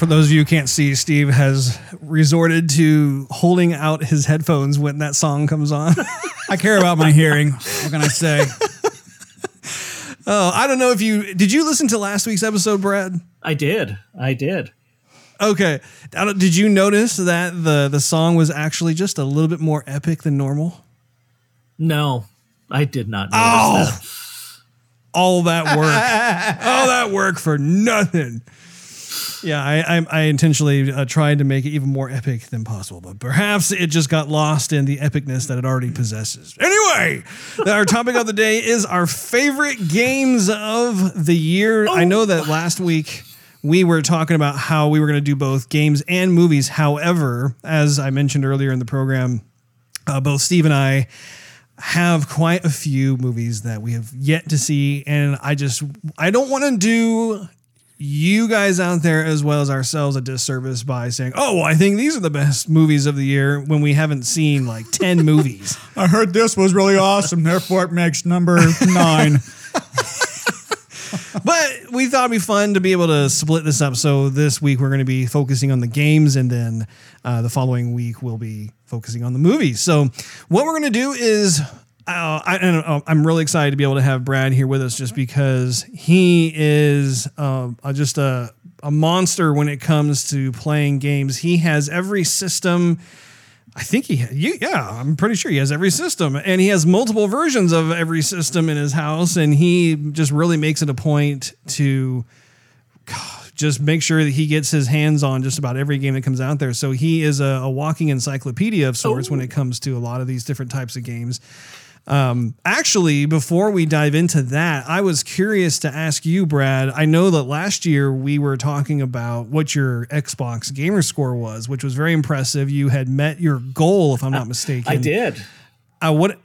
For those of you who can't see, Steve has resorted to holding out his headphones when that song comes on. I care about my hearing. What can I say? oh, I don't know if you did you listen to last week's episode, Brad? I did. I did. Okay. Did you notice that the the song was actually just a little bit more epic than normal? No, I did not notice Oh. that. All that work, all that work for nothing. Yeah, I I, I intentionally uh, tried to make it even more epic than possible, but perhaps it just got lost in the epicness that it already possesses. Anyway, our topic of the day is our favorite games of the year. I know that last week we were talking about how we were going to do both games and movies. However, as I mentioned earlier in the program, uh, both Steve and I have quite a few movies that we have yet to see, and I just I don't want to do you guys out there as well as ourselves a disservice by saying, "Oh, well, I think these are the best movies of the year" when we haven't seen like ten movies. I heard this was really awesome, therefore it makes number nine. but we thought it'd be fun to be able to split this up. So this week we're going to be focusing on the games, and then uh, the following week we'll be focusing on the movies. So what we're going to do is. Uh, I, know, I'm really excited to be able to have Brad here with us just because he is uh, just a, a monster when it comes to playing games. He has every system. I think he, you, yeah, I'm pretty sure he has every system, and he has multiple versions of every system in his house, and he just really makes it a point to just make sure that he gets his hands on just about every game that comes out there. So he is a, a walking encyclopedia of sorts Ooh. when it comes to a lot of these different types of games. Um, actually, before we dive into that, I was curious to ask you, Brad. I know that last year we were talking about what your Xbox gamer score was, which was very impressive. You had met your goal, if I'm not mistaken. I did. Uh, what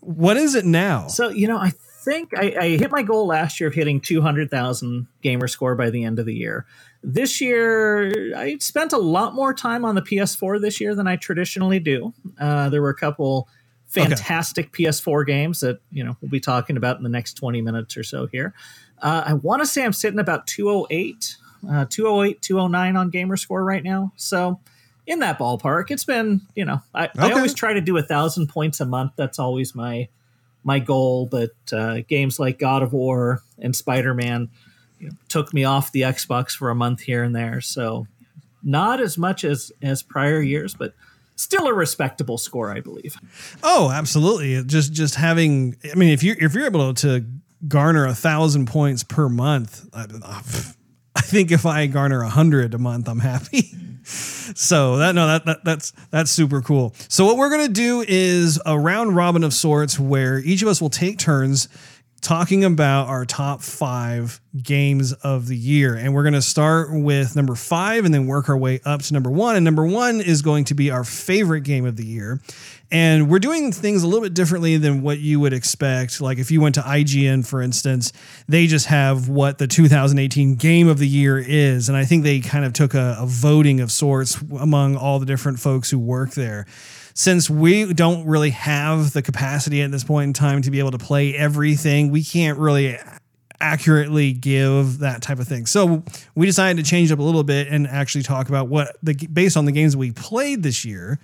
What is it now? So you know, I think I, I hit my goal last year of hitting 200,000 gamer score by the end of the year. This year, I spent a lot more time on the PS4 this year than I traditionally do. Uh, there were a couple fantastic okay. PS4 games that you know we'll be talking about in the next 20 minutes or so here. Uh, I want to say I'm sitting about 208, uh, 208, 209 on Gamerscore right now. So in that ballpark, it's been you know I, okay. I always try to do a thousand points a month. That's always my my goal. But uh, games like God of War and Spider Man you know, took me off the Xbox for a month here and there. So not as much as as prior years, but still a respectable score, I believe. Oh, absolutely. Just just having, I mean, if you if you're able to garner a thousand points per month, I, I think if I garner a hundred a month, I'm happy. so that no that, that that's that's super cool. So what we're gonna do is a round robin of sorts where each of us will take turns talking about our top five games of the year. And we're going to start with number five and then work our way up to number one. And number one is going to be our favorite game of the year. And we're doing things a little bit differently than what you would expect. Like if you went to IGN, for instance, they just have what the 2018 game of the year is. And I think they kind of took a, a voting of sorts among all the different folks who work there since we don't really have the capacity at this point in time to be able to play everything, we can't really accurately give that type of thing. So we decided to change up a little bit and actually talk about what the based on the games we played this year,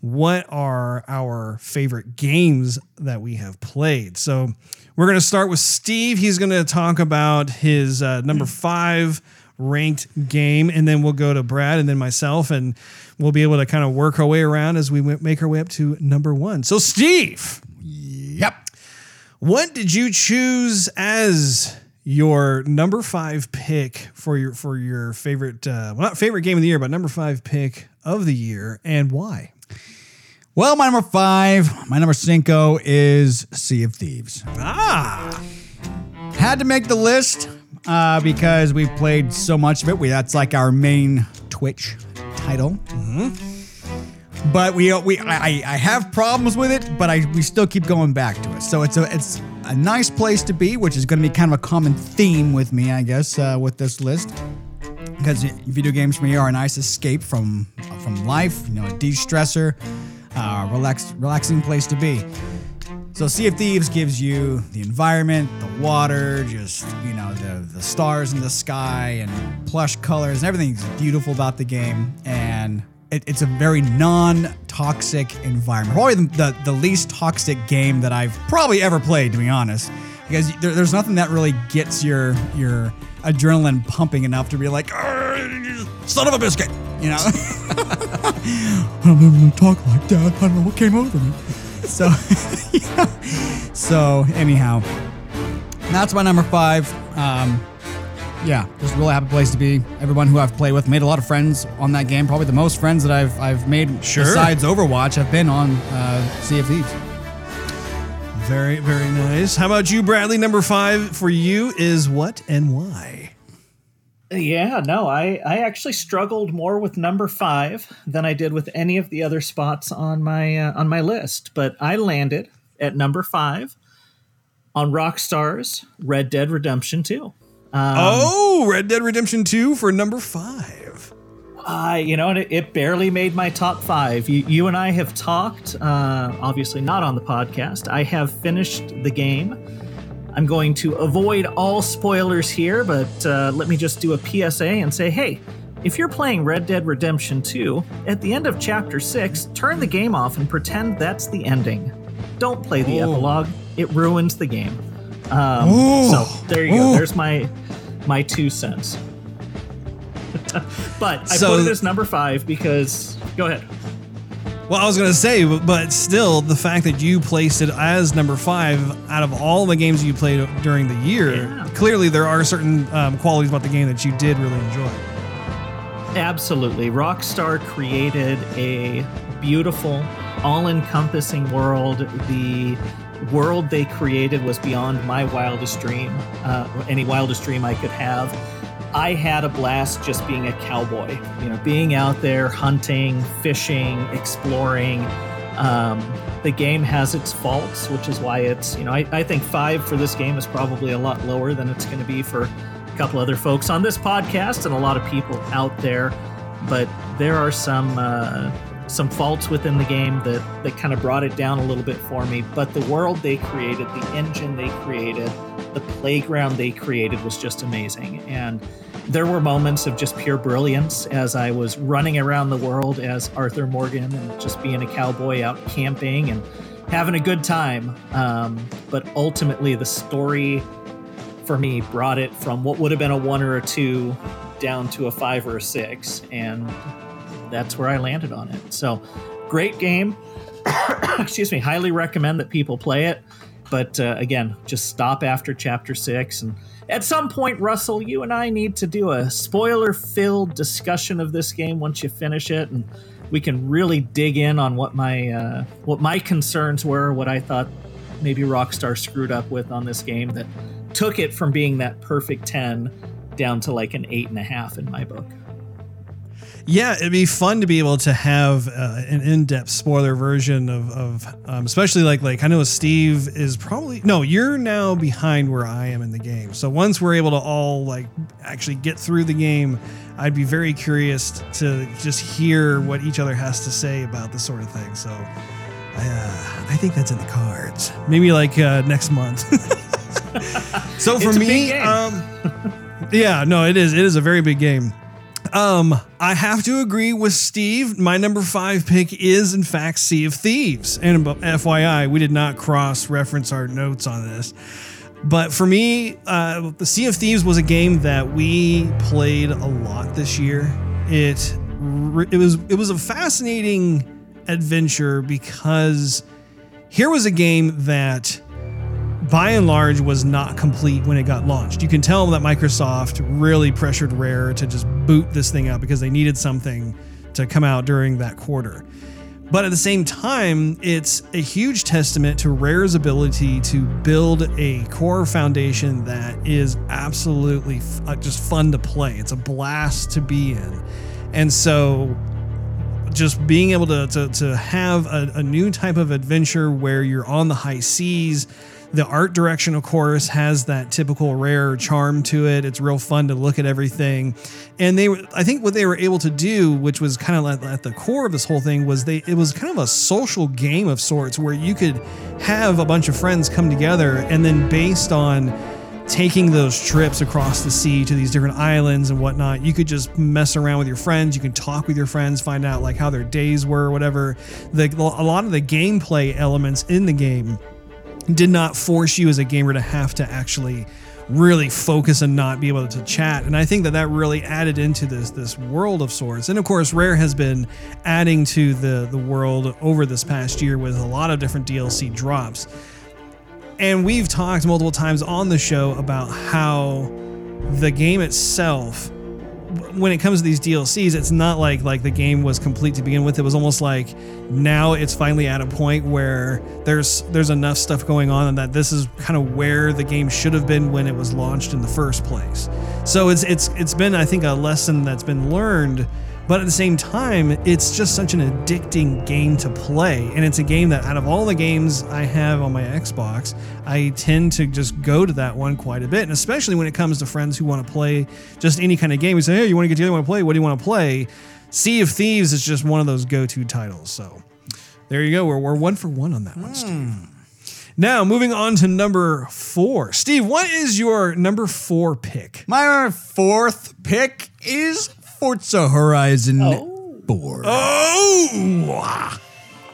what are our favorite games that we have played. So we're going to start with Steve. He's going to talk about his uh, number five ranked game, and then we'll go to Brad and then myself, and we'll be able to kind of work our way around as we make our way up to number one. So, Steve. Yep. What did you choose as your number five pick for your for your favorite uh, well not favorite game of the year, but number five pick of the year, and why? Well, my number five, my number cinco is Sea of Thieves. Ah. Had to make the list uh, because we've played so much of it. We that's like our main Twitch title. Mm-hmm. But we we I, I have problems with it, but I we still keep going back to it. So it's a it's a nice place to be, which is going to be kind of a common theme with me, I guess, uh, with this list. Because video games for me are a nice escape from from life, you know, a de-stressor, uh, relax, relaxing place to be. So Sea of Thieves gives you the environment, the water, just you know the the stars in the sky and plush colors and everything's beautiful about the game. And it, it's a very non-toxic environment. Probably the, the, the least toxic game that I've probably ever played, to be honest. Because there, there's nothing that really gets your your adrenaline pumping enough to be like, son of a biscuit, you know. I don't even talk like that. I don't know what came over me. So, yeah. so anyhow, that's my number five. Um, yeah, just a really happy place to be. Everyone who I've played with made a lot of friends on that game. Probably the most friends that I've I've made sure. besides Overwatch I've been on uh, Sea of Thieves. Very very nice. How about you, Bradley? Number five for you is what and why? Yeah, no, I, I actually struggled more with number five than I did with any of the other spots on my uh, on my list, but I landed at number five on Rockstar's Red Dead Redemption Two. Um, oh, Red Dead Redemption Two for number five. I, uh, you know, it, it, barely made my top five. You, you and I have talked, uh, obviously not on the podcast. I have finished the game I'm going to avoid all spoilers here, but uh, let me just do a PSA and say hey, if you're playing Red Dead Redemption 2, at the end of Chapter 6, turn the game off and pretend that's the ending. Don't play the Oh. epilogue, it ruins the game. Um, Oh. so there you Oh. go. There's my my two cents. but I So- put it as number five because go ahead. Well, I was going to say, but, still, the fact that you placed it as number five out of all the games you played during the year, Yeah. clearly there are certain um, qualities about the game that you did really enjoy. Absolutely. Rockstar created a beautiful, all encompassing world. The world they created was beyond my wildest dream, uh, any wildest dream I could have. I had a blast just being a cowboy, you know, being out there hunting, fishing, exploring. Um, the game has its faults, which is why it's, you know, I, I think five for this game is probably a lot lower than it's going to be for a couple other folks on this podcast and a lot of people out there. But there are some uh, some faults within the game that that kind of brought it down a little bit for me. But the world they created, the engine they created, the playground they created was just amazing. And there were moments of just pure brilliance as I was running around the world as Arthur Morgan and just being a cowboy out camping and having a good time. Um, but ultimately, the story for me brought it from what would have been a one or a two down to a five or a six. And that's where I landed on it. So, great game. Excuse me. Highly recommend that people play it. But uh, again, just stop after chapter six. And at some point, Russell, you and I need to do a spoiler filled discussion of this game once you finish it. And we can really dig in on what my uh, what my concerns were, what I thought maybe Rockstar screwed up with on this game that took it from being that perfect 10 down to like an eight and a half in my book. Yeah, it'd be fun to be able to have uh, an in-depth spoiler version of, of um, especially like like I know Steve is probably no, you're now behind where I am in the game. So once we're able to all like actually get through the game, I'd be very curious to just hear what each other has to say about this sort of thing. So I, uh, I think that's in the cards. Maybe like uh, next month. so for me, um, yeah, no, it is. It is a very big game. Um, I have to agree with Steve. My number five pick is, in fact, Sea of Thieves. And FYI, we did not cross reference our notes on this. But for me, uh, the Sea of Thieves was a game that we played a lot this year. It it was it was a fascinating adventure because here was a game that by and large was not complete when it got launched. You can tell that Microsoft really pressured Rare to just boot this thing out because they needed something to come out during that quarter. But at the same time, it's a huge testament to Rare's ability to build a core foundation that is absolutely f- uh, just fun to play. It's a blast to be in. And so just being able to, to, to have a, a new type of adventure where you're on the high seas. The art direction, of course, has that typical rare charm to it. It's real fun to look at everything, and they, I think, what they were able to do, which was kind of at, the core of this whole thing, was they, it was kind of a social game of sorts where you could have a bunch of friends come together, and then based on taking those trips across the sea to these different islands and whatnot, you could just mess around with your friends. You can talk with your friends, find out like how their days were, or whatever. The, a lot of the gameplay elements in the game did not force you as a gamer to have to actually really focus and not be able to chat. And i think that that really added into this this world of sorts. And of course rare has been adding to the the world over this past year with a lot of different dlc drops. And we've talked multiple times on the show about how the game itself when it comes to these DLCs, it's not like like the game was complete to begin with. It was almost like now it's finally at a point where there's there's enough stuff going on and that this is kind of where the game should have been when it was launched in the first place. So it's it's it's been I think a lesson that's been learned, but at the same time, it's just such an addicting game to play, and it's a game that out of all the games I have on my Xbox, I tend to just go to that one quite a bit, and especially when it comes to friends who want to play just any kind of game. We say, "Hey, you want to get together? Want to play? What do you want to play?" Sea of Thieves is just one of those go-to titles. So there you go. We're, we're one for one on that one, Steve. Hmm. Now, moving on to number four. Steve, what is your number four pick? My fourth pick is Forza Horizon Oh. 4. Oh!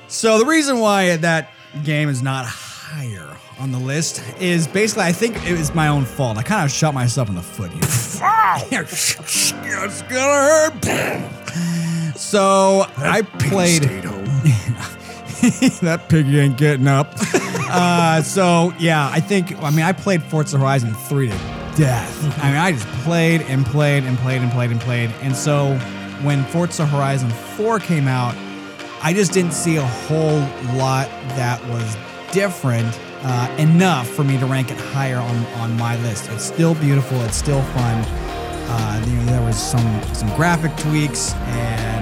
So the reason why that game is not higher on the list is basically I think it was my own fault. I kind of shot myself in the foot here. it's gonna hurt. So I played. that piggy ain't getting up. uh, so yeah, I think. I mean, I played Forza Horizon three to death. I mean, I just played and played and played and played and played. And so when Forza Horizon four came out, I just didn't see a whole lot that was different uh, enough for me to rank it higher on, on my list. It's still beautiful. It's still fun. Uh, you know, there was some some graphic tweaks and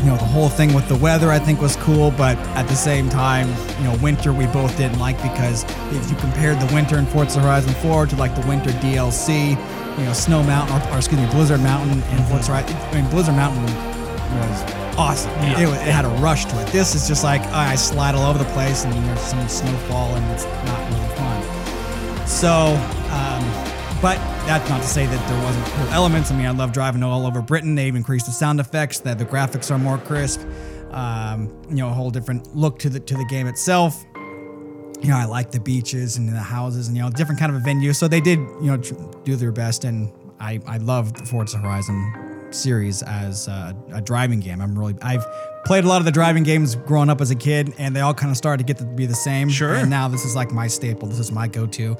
you know the whole thing with the weather I think was cool, but at the same time, you know, winter we both didn't like because if you compared the winter in Forza Horizon 4 to like the winter DLC, you know, Snow Mountain or, or excuse me, Blizzard Mountain in Forza Horizon, I mean Blizzard Mountain was awesome. It, it had a rush to it. This is just like I slide all over the place and there's some snowfall and it's not really fun. So, um, but that's not to say that there wasn't cool elements. I mean, I love driving all over Britain. They've increased the sound effects. That the graphics are more crisp. Um, you know, a whole different look to the to the game itself. You know, I like the beaches and the houses and you know different kind of a venue. So they did you know tr- do their best, and I I love the Forza Horizon series as a, a driving game. I'm really I've played a lot of the driving games growing up as a kid, and they all kind of started to get to be the same. Sure. And now this is like my staple. This is my go-to.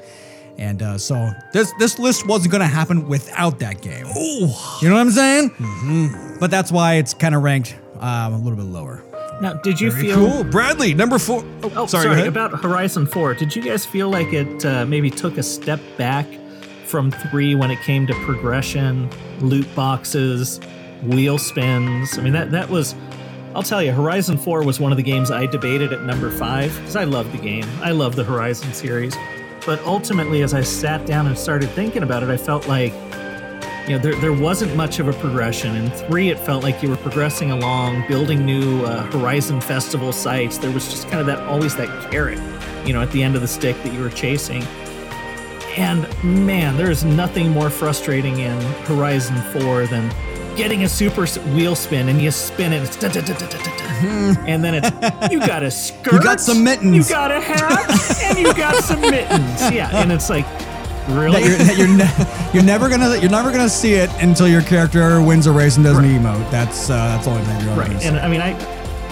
And uh, so this this list wasn't going to happen without that game. Oh, you know what I'm saying? Mm-hmm. But that's why it's kind of ranked um, a little bit lower. Now, did you Very feel cool. Bradley, number four. Oh, Oh, sorry. sorry, about Horizon 4. Did you guys feel like it uh, maybe took a step back from 3 when it came to progression, loot boxes, wheel spins? I mean, that, that was. I'll tell you, Horizon 4 was one of the games I debated at number 5 because I love the game. I love the Horizon series. But ultimately, as I sat down and started thinking about it, I felt like you know, there, there wasn't much of a progression. In three, it felt like you were progressing along, building new uh, Horizon Festival sites. There was just kind of that always that carrot, you know, at the end of the stick that you were chasing. And man, there is nothing more frustrating in Horizon 4 than getting a super wheel spin and you spin it, it's da, da, da, da, da, da, da. and then it's you got a skirt, You got some mittens. you got a hat, and you got some mittens. Yeah, and it's like, really? That you're, that you're, ne- you're never gonna you're never gonna see it until your character wins a race and does an emote. That's uh, that's the only thing you're Right, and I mean, I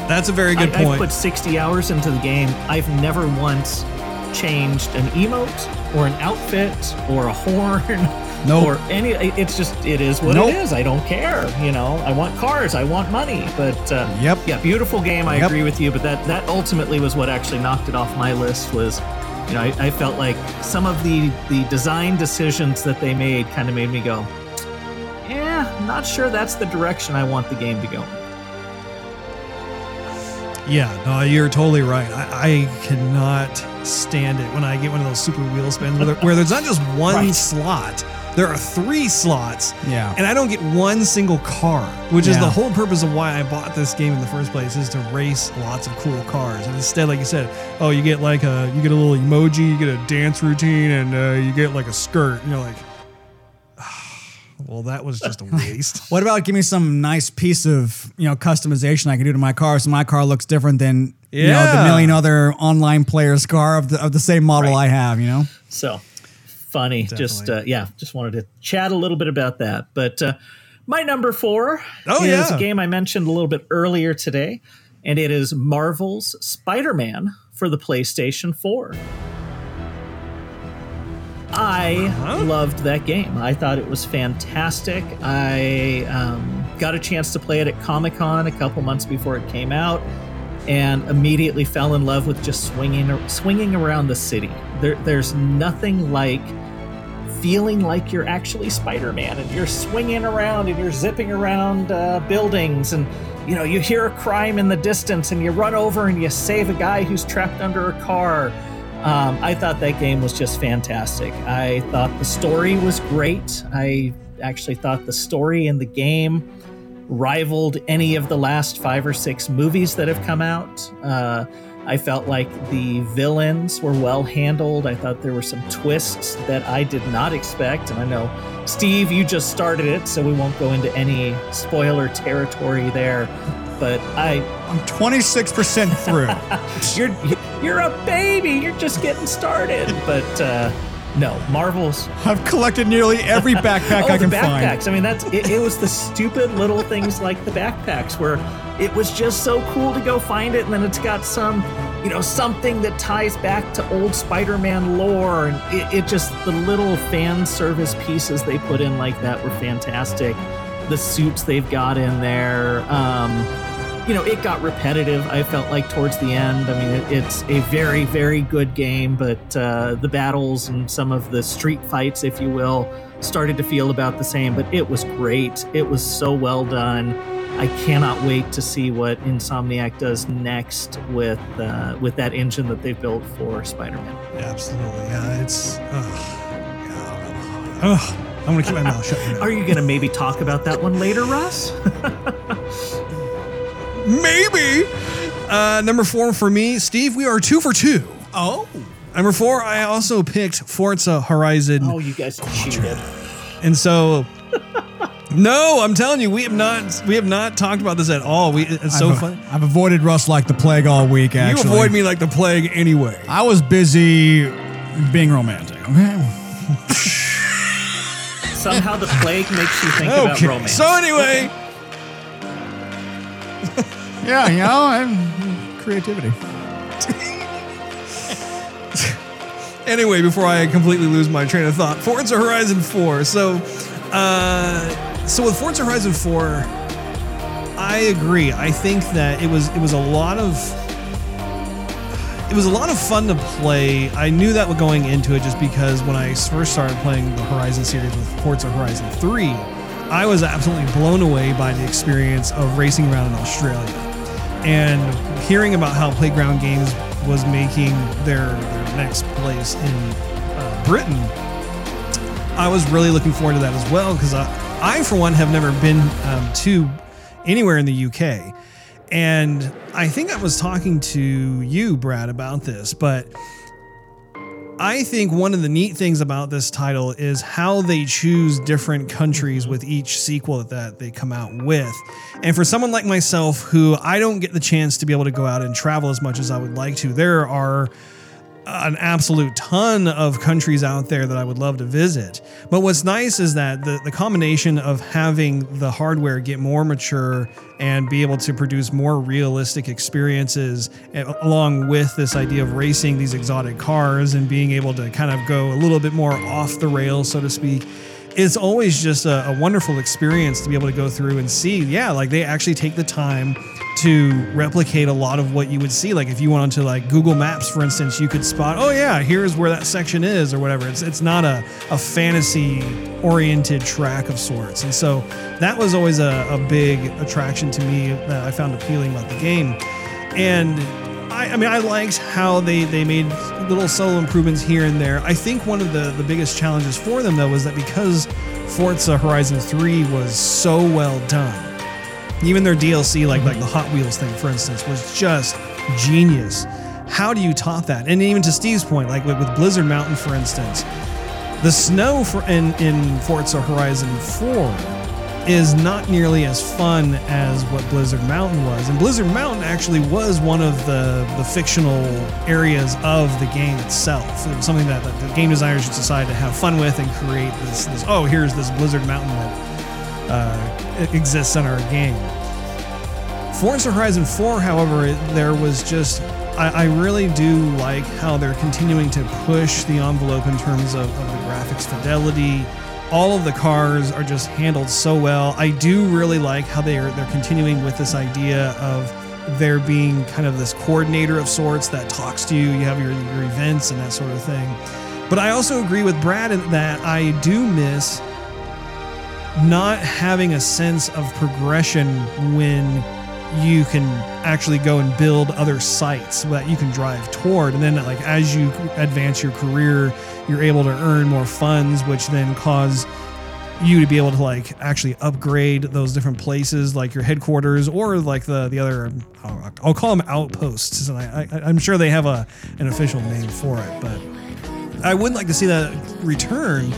That's a very good I, point. put 60 hours into the game. I've never once changed an emote or an outfit or a horn Nope. or any. It's just it is what Nope. it is. I don't care. You know, I want cars. I want money. But uh, Yep. yeah, beautiful game. I Yep. agree with you. But that that ultimately was what actually knocked it off my list. Was you know I, I felt like some of the the design decisions that they made kind of made me go. Yeah, not sure that's the direction I want the game to go. Yeah, no, you're totally right. I, I cannot stand it when I get one of those super wheel spins where, there- where there's not just one Right. slot. There are three slots. Yeah. And I don't get one single car, which is the whole purpose of why I bought this game in the first place is to race lots of cool cars. And instead, like you said, oh, you get like a you get a little emoji, you get a dance routine, and uh, you get like a skirt. And you're like, well, that was just a waste. What about give me some nice piece of you know customization I can do to my car so my car looks different than you know the million other online players' car of the of the same model Right. I have. You know. So funny. Just uh, yeah, just wanted to chat a little bit about that. But uh, my number four Oh, is yeah. a game I mentioned a little bit earlier today, and it is Marvel's Spider-Man for the PlayStation 4. I Uh-huh. loved that game. I thought it was fantastic. I um, got a chance to play it at Comic Con a couple months before it came out, and immediately fell in love with just swinging swinging around the city. There, there's nothing like feeling like you're actually Spider-Man and you're swinging around and you're zipping around uh, buildings and you know you hear a crime in the distance and you run over and you save a guy who's trapped under a car. Um, I thought that game was just fantastic. I thought the story was great. I actually thought the story in the game rivaled any of the last five or six movies that have come out. Uh, I felt like the villains were well handled. I thought there were some twists that I did not expect. And I know, Steve, you just started it, so we won't go into any spoiler territory there. But I, I'm 26% through. you're you're a baby. You're just getting started. But uh, no, Marvel's I've collected nearly every backpack oh, I can the find. backpacks. I mean, that's it, it. was the stupid little things like the backpacks where it was just so cool to go find it, and then it's got some, you know, something that ties back to old Spider-Man lore, and it, it just the little fan service pieces they put in like that were fantastic. The suits they've got in there. Um, you know, it got repetitive. I felt like towards the end. I mean, it, it's a very, very good game, but uh, the battles and some of the street fights, if you will, started to feel about the same. But it was great. It was so well done. I cannot wait to see what Insomniac does next with uh, with that engine that they've built for Spider-Man. Absolutely. Yeah, it's. Ugh. Ugh. I'm gonna keep my mouth shut. Are you going to maybe talk about that one later, Russ? Maybe. Uh, number four for me, Steve. We are two for two. Oh. Number four, I also picked Forza Horizon, oh, you guys cheated. and so. No, I'm telling you, we have not we have not talked about this at all. We it's so I've, fun. I've avoided Russ like the plague all week, actually. You avoid me like the plague anyway. I was busy being romantic, okay? Somehow the plague makes you think about Okay. romance. So anyway, Yeah, you know, creativity. anyway, before I completely lose my train of thought, Forza Horizon 4. So, uh, so with Forza Horizon 4, I agree. I think that it was it was a lot of it was a lot of fun to play. I knew that going into it just because when I first started playing the Horizon series with Forza Horizon 3, I was absolutely blown away by the experience of racing around in Australia. And hearing about how Playground Games was making their, their next place in uh, Britain, I was really looking forward to that as well because I, I, for one, have never been um, to anywhere in the UK. And I think I was talking to you, Brad, about this, but I think one of the neat things about this title is how they choose different countries with each sequel that they come out with. And for someone like myself, who I don't get the chance to be able to go out and travel as much as I would like to, there are an absolute ton of countries out there that I would love to visit. But what's nice is that the, the combination of having the hardware get more mature and be able to produce more realistic experiences eh, along with this idea of racing these exotic cars and being able to kind of go a little bit more off the rails, so to speak. It's always just a, a wonderful experience to be able to go through and see, yeah, like they actually take the time to replicate a lot of what you would see. Like if you went onto like Google Maps, for instance, you could spot, oh yeah, here's where that section is or whatever. It's it's not a, a fantasy oriented track of sorts. And so that was always a, a big attraction to me that I found appealing about the game. And I, I mean, I liked how they, they made little subtle improvements here and there. I think one of the, the biggest challenges for them, though, was that because Forza Horizon 3 was so well done, even their DLC, like like the Hot Wheels thing, for instance, was just genius. How do you top that? And even to Steve's point, like with, with Blizzard Mountain, for instance, the snow for in in Forza Horizon 4 is not nearly as fun as what Blizzard Mountain was. And Blizzard Mountain actually was one of the, the fictional areas of the game itself. It was something that the, the game designers just decided to have fun with and create this, this oh, here's this Blizzard Mountain that uh, exists in our game. Forza Horizon 4, however, it, there was just. I, I really do like how they're continuing to push the envelope in terms of, of the graphics fidelity. All of the cars are just handled so well. I do really like how they are they're continuing with this idea of there being kind of this coordinator of sorts that talks to you. You have your, your events and that sort of thing. But I also agree with Brad that I do miss not having a sense of progression when you can actually go and build other sites that you can drive toward and then like as you advance your career you're able to earn more funds which then cause you to be able to like actually upgrade those different places, like your headquarters or like the the other. I'll, I'll call them outposts, and I, I, I'm sure they have a an official name for it, but I would like to see that return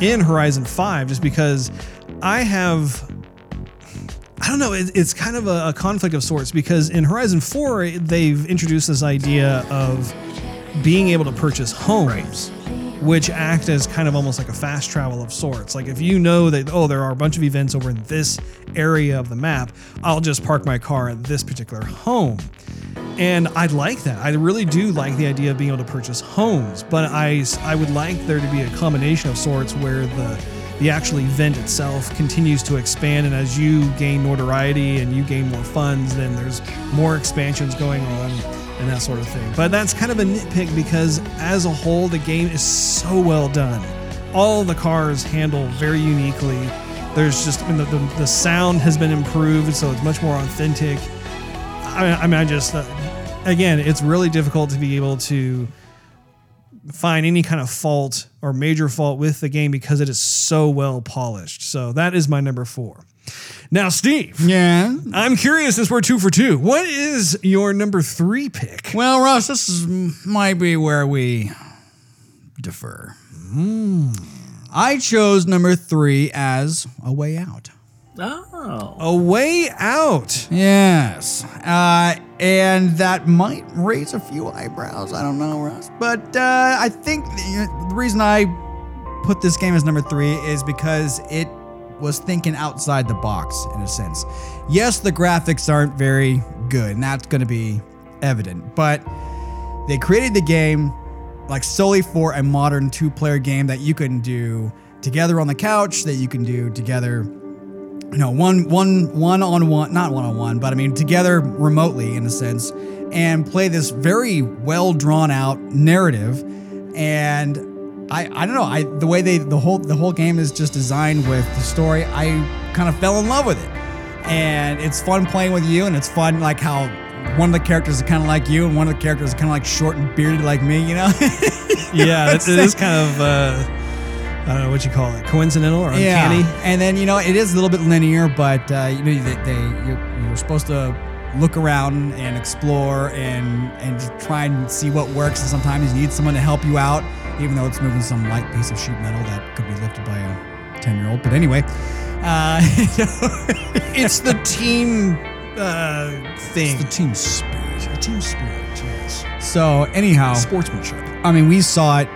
in Horizon Five, just because I have. I don't know. It, it's kind of a, a conflict of sorts because in Horizon 4, they've introduced this idea of being able to purchase homes, which act as kind of almost like a fast travel of sorts. Like if you know that, oh, there are a bunch of events over in this area of the map, I'll just park my car at this particular home. And I like that. I really do like the idea of being able to purchase homes, but I, I would like there to be a combination of sorts where the the actual event itself continues to expand and as you gain notoriety and you gain more funds then there's more expansions going on and that sort of thing. But that's kind of a nitpick because as a whole the game is so well done. All the cars handle very uniquely. There's just I mean, the, the, the sound has been improved so it's much more authentic. I, I mean i just uh, again it's really difficult to be able to find any kind of fault or major fault with the game because it is so well polished. So that is my number four. Now, Steve, Yeah. I'm curious since we're two for two. What is your number three pick? Well, Ross, this is, might be where we defer. Hmm. I chose number three as a way out. Oh. A Way Out. Yes. Uh, and that might raise a few eyebrows. I don't know, Russ. But uh, I think the, the reason I put this game as number three is because it was thinking outside the box in a sense. Yes, the graphics aren't very good, and that's going to be evident. But they created the game like solely for a modern two player game that you can do together on the couch, that you can do together you know, one one one on one, not one on one, but I mean together remotely in a sense, and play this very well drawn out narrative. And I I don't know, I the way they the whole the whole game is just designed with the story, I kind of fell in love with it. And it's fun playing with you, and it's fun like how one of the characters is kind of like you, and one of the characters is kind of like short and bearded like me, you know? Yeah, it, it is kind of, uh, I don't know what you call it, coincidental or uncanny. Yeah, and then you know it is a little bit linear, but uh, you know they, they you're, you're supposed to look around and explore and and just try and see what works. And sometimes you need someone to help you out, even though it's moving some light piece of sheet metal that could be lifted by a ten year old. But anyway, uh, It's the team uh, thing. it's the team spirit. The team spirit, yes. So anyhow, Sportsmanship. I mean we saw it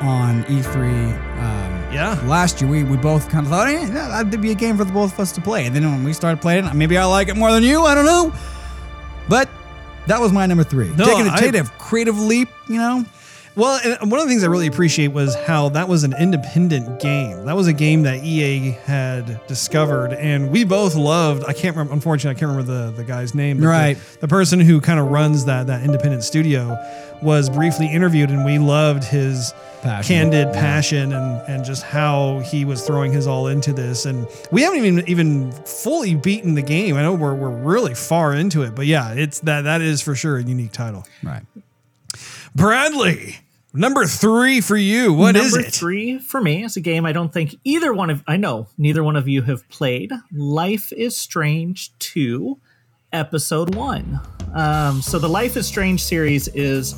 on E3. Um, Yeah. last year we, we both kind of thought, eh, that'd be a game for the both of us to play. And then when we started playing it, maybe I like it more than you. I don't know. But that was my number three. No, Taking a I- creative, leap, you know? Well, and one of the things I really appreciate was how that was an independent game. That was a game that EA had discovered, and we both loved. I can't remember, unfortunately, I can't remember the, the guy's name. but the- Right. The, person who kind of runs that that independent studio was briefly interviewed, and we loved his Passion. candid passion and and just how he was throwing his all into this. And we haven't even even fully beaten the game. I know we're we're really far into it, but yeah, it's that that is for sure a unique title. Right. Bradley, number three for you. What is Number it? three for me is a game I don't think either one of I know neither one of you have played. Life is Strange two, episode one. Um, so the Life is Strange series is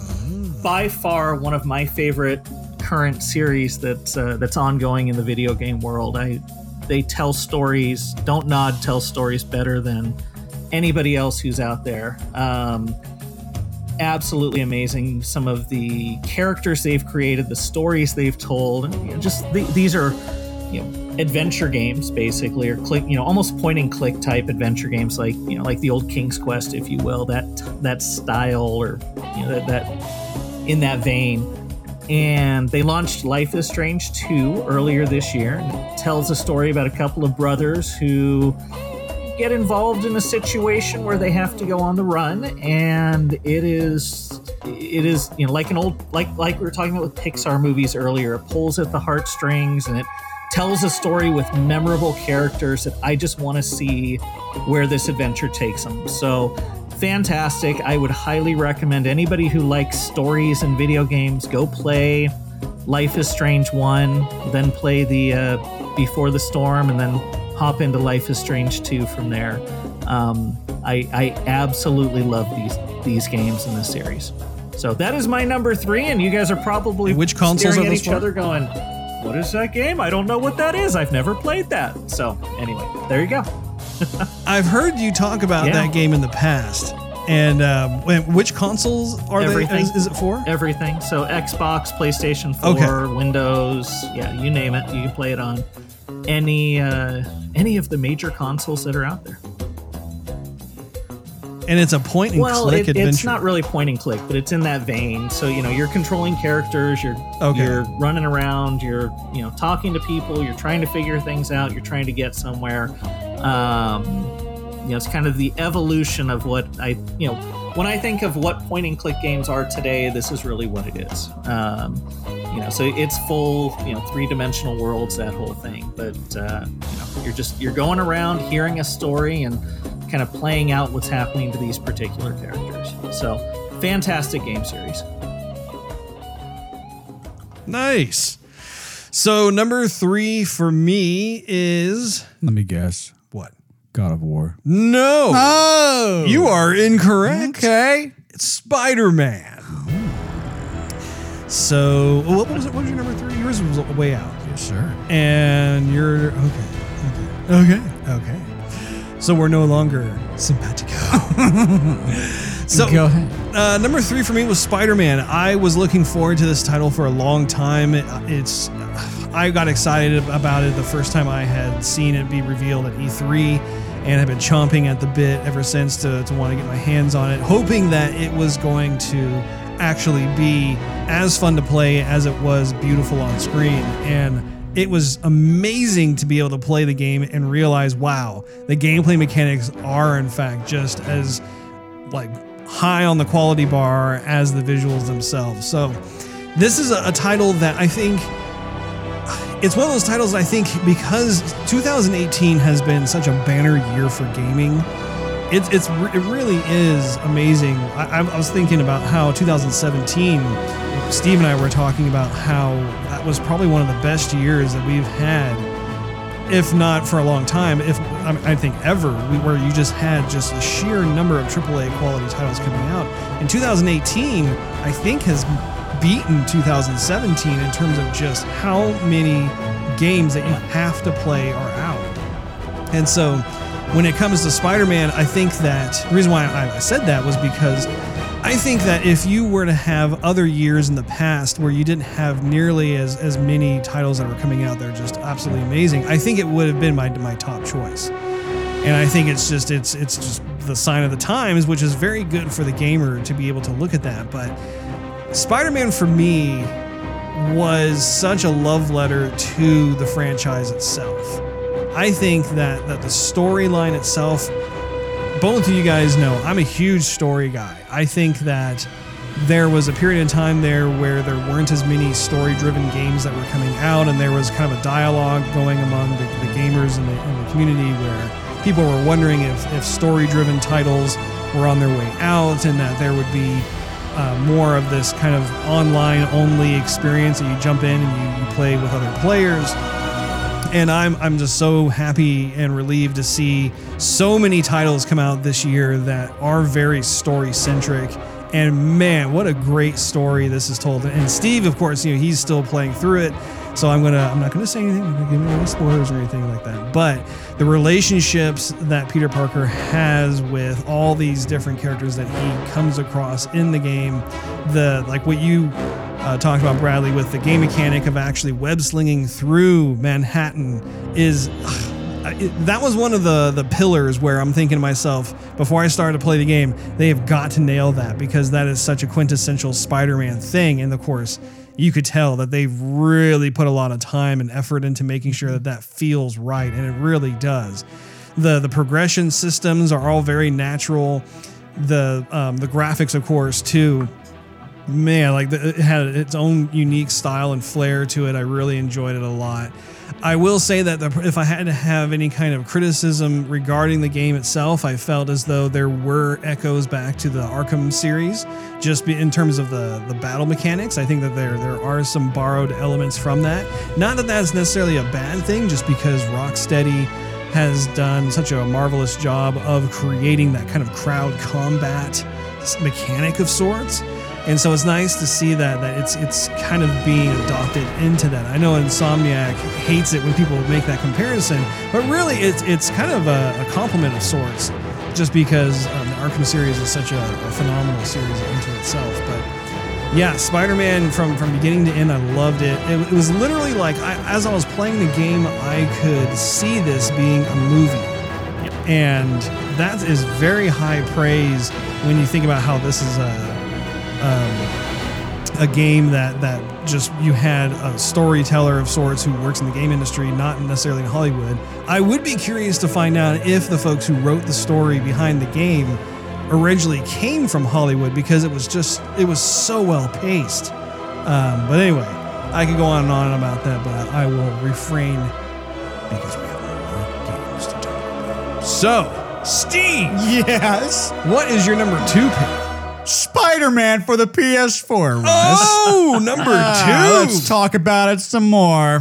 by far one of my favorite current series that's uh, that's ongoing in the video game world. I they tell stories. Dontnod tell stories better than anybody else who's out there. Um, absolutely amazing. Some of the characters they've created, the stories they've told, and, you know, just the, these are you know adventure games basically, or click you know almost point and click type adventure games like you know like the old King's Quest, if you will, that that style or you know that, that in that vein. And they launched Life is Strange 2 earlier this year. And tells a story about a couple of brothers who get involved in a situation where they have to go on the run and it is it is you know like an old like like we were talking about with pixar movies earlier it pulls at the heartstrings and it tells a story with memorable characters that i just want to see where this adventure takes them so fantastic i would highly recommend anybody who likes stories and video games go play Life is Strange 1, then play the uh, Before the Storm, and then hop into Life is Strange 2 from there. Um, I, I absolutely love these these games in this series. So that is my number three, and you guys are probably Which consoles are at those each for? other going, "What is that game? I don't know what that is. I've never played that." So anyway, there you go. I've heard you talk about Yeah. that game in the past. And um, which consoles are Everything. they? Is, is it for? Everything. So Xbox, PlayStation 4, Okay. Windows, yeah, you name it, you can play it on any uh, any of the major consoles that are out there. And it's a point and well, click it, adventure. it's not really point and click, but it's in that vein. So you know, you're controlling characters, you're Okay. you're running around, you're you know talking to people, you're trying to figure things out, you're trying to get somewhere. Um, you know, it's kind of the evolution of what I you know when I think of what point and click games are today. This is really what it is. Um, you know, so it's full you know three dimensional worlds, that whole thing. But uh, you know, you're just you're going around hearing a story and kind of playing out what's happening to these particular characters. So, fantastic game series. nice. So number three for me is Let me guess. what? God of War. No, Oh, you are incorrect. okay. It's Spider Man. So what was it? What was your number three? Yours was way out. Yes, sir. And you're okay. Okay. Okay. Okay. So we're no longer simpatico. so Go ahead. uh, number three for me was Spider Man. I was looking forward to this title for a long time. It- it's I got excited about it the first time I had seen it be revealed at E3 and have been chomping at the bit ever since to, to want to get my hands on it, hoping that it was going to actually be as fun to play as it was beautiful on screen. And it was amazing to be able to play the game and realize, wow, the gameplay mechanics are in fact just as like high on the quality bar as the visuals themselves. So this is a, a title that I think it's one of those titles I think because 2018 has been such a banner year for gaming. It's it's it really is amazing. I, I was thinking about how 2017, Steve and I were talking about how that was probably one of the best years that we've had if not for a long time, if I think ever, where you just had just a sheer number of AAA quality titles coming out. In 2018, I think has beaten 2017 in terms of just how many games that you have to play are out. And so when it comes to Spider Man, I think that the reason why I said that was because I think that if you were to have other years in the past where you didn't have nearly as, as many titles that were coming out that are just absolutely amazing, I think it would have been my, my top choice. And I think it's just it's it's just the sign of the times, which is very good for the gamer to be able to look at that. But Spider-Man for me was such a love letter to the franchise itself. I think that that the storyline itself, both of you guys know, I'm a huge story guy. I think that there was a period of time there where there weren't as many story-driven games that were coming out, and there was kind of a dialogue going among the, the gamers in the, in the community where people were wondering if, if story-driven titles were on their way out, and that there would be uh, more of this kind of online only experience that you jump in and you, you play with other players. And I'm I'm just so happy and relieved to see so many titles come out this year that are very story centric. And man, what a great story this is told. And Steve, of course, you know he's still playing through it. So I'm gonna I'm not gonna say anything, I'm not give any spoilers or anything like that. But the relationships that Peter Parker has with all these different characters that he comes across in the game, the like what you uh, talked about Bradley with the game mechanic of actually web slinging through Manhattan is it, that was one of the the pillars where I'm thinking to myself before I started to play the game, they have got to nail that because that is such a quintessential Spider-Man thing. And of course, you could tell that they've really put a lot of time and effort into making sure that that feels right, and it really does. the The progression systems are all very natural. The um, the graphics, of course, too man, like the, it had its own unique style and flair to it. I really enjoyed it a lot. I will say that the, if I had to have any kind of criticism regarding the game itself, I felt as though there were echoes back to the Arkham series, just be, in terms of the the battle mechanics. I think that there there are some borrowed elements from that. Not that that's necessarily a bad thing, just because Rocksteady has done such a marvelous job of creating that kind of crowd combat mechanic of sorts. And so it's nice to see that that it's it's kind of being adopted into that. I know Insomniac hates it when people make that comparison, but really it's it's kind of a, a compliment of sorts, just because um, the Arkham series is such a, a phenomenal series unto itself. But yeah, Spider-Man from from beginning to end, I loved it. It, it was literally like I, as I was playing the game, I could see this being a movie, and that is very high praise when you think about how this is a um, a game that that just you had a storyteller of sorts who works in the game industry, not necessarily in Hollywood. I would be curious to find out if the folks who wrote the story behind the game originally came from Hollywood because it was just it was so well paced. Um, but anyway, I could go on and on about that, but I will refrain because we have more games to talk about. So, Steve, Yes. what is your number two pick? Spider Man for the PS4, Russ. Oh, number Ah, two. let's talk about it some more.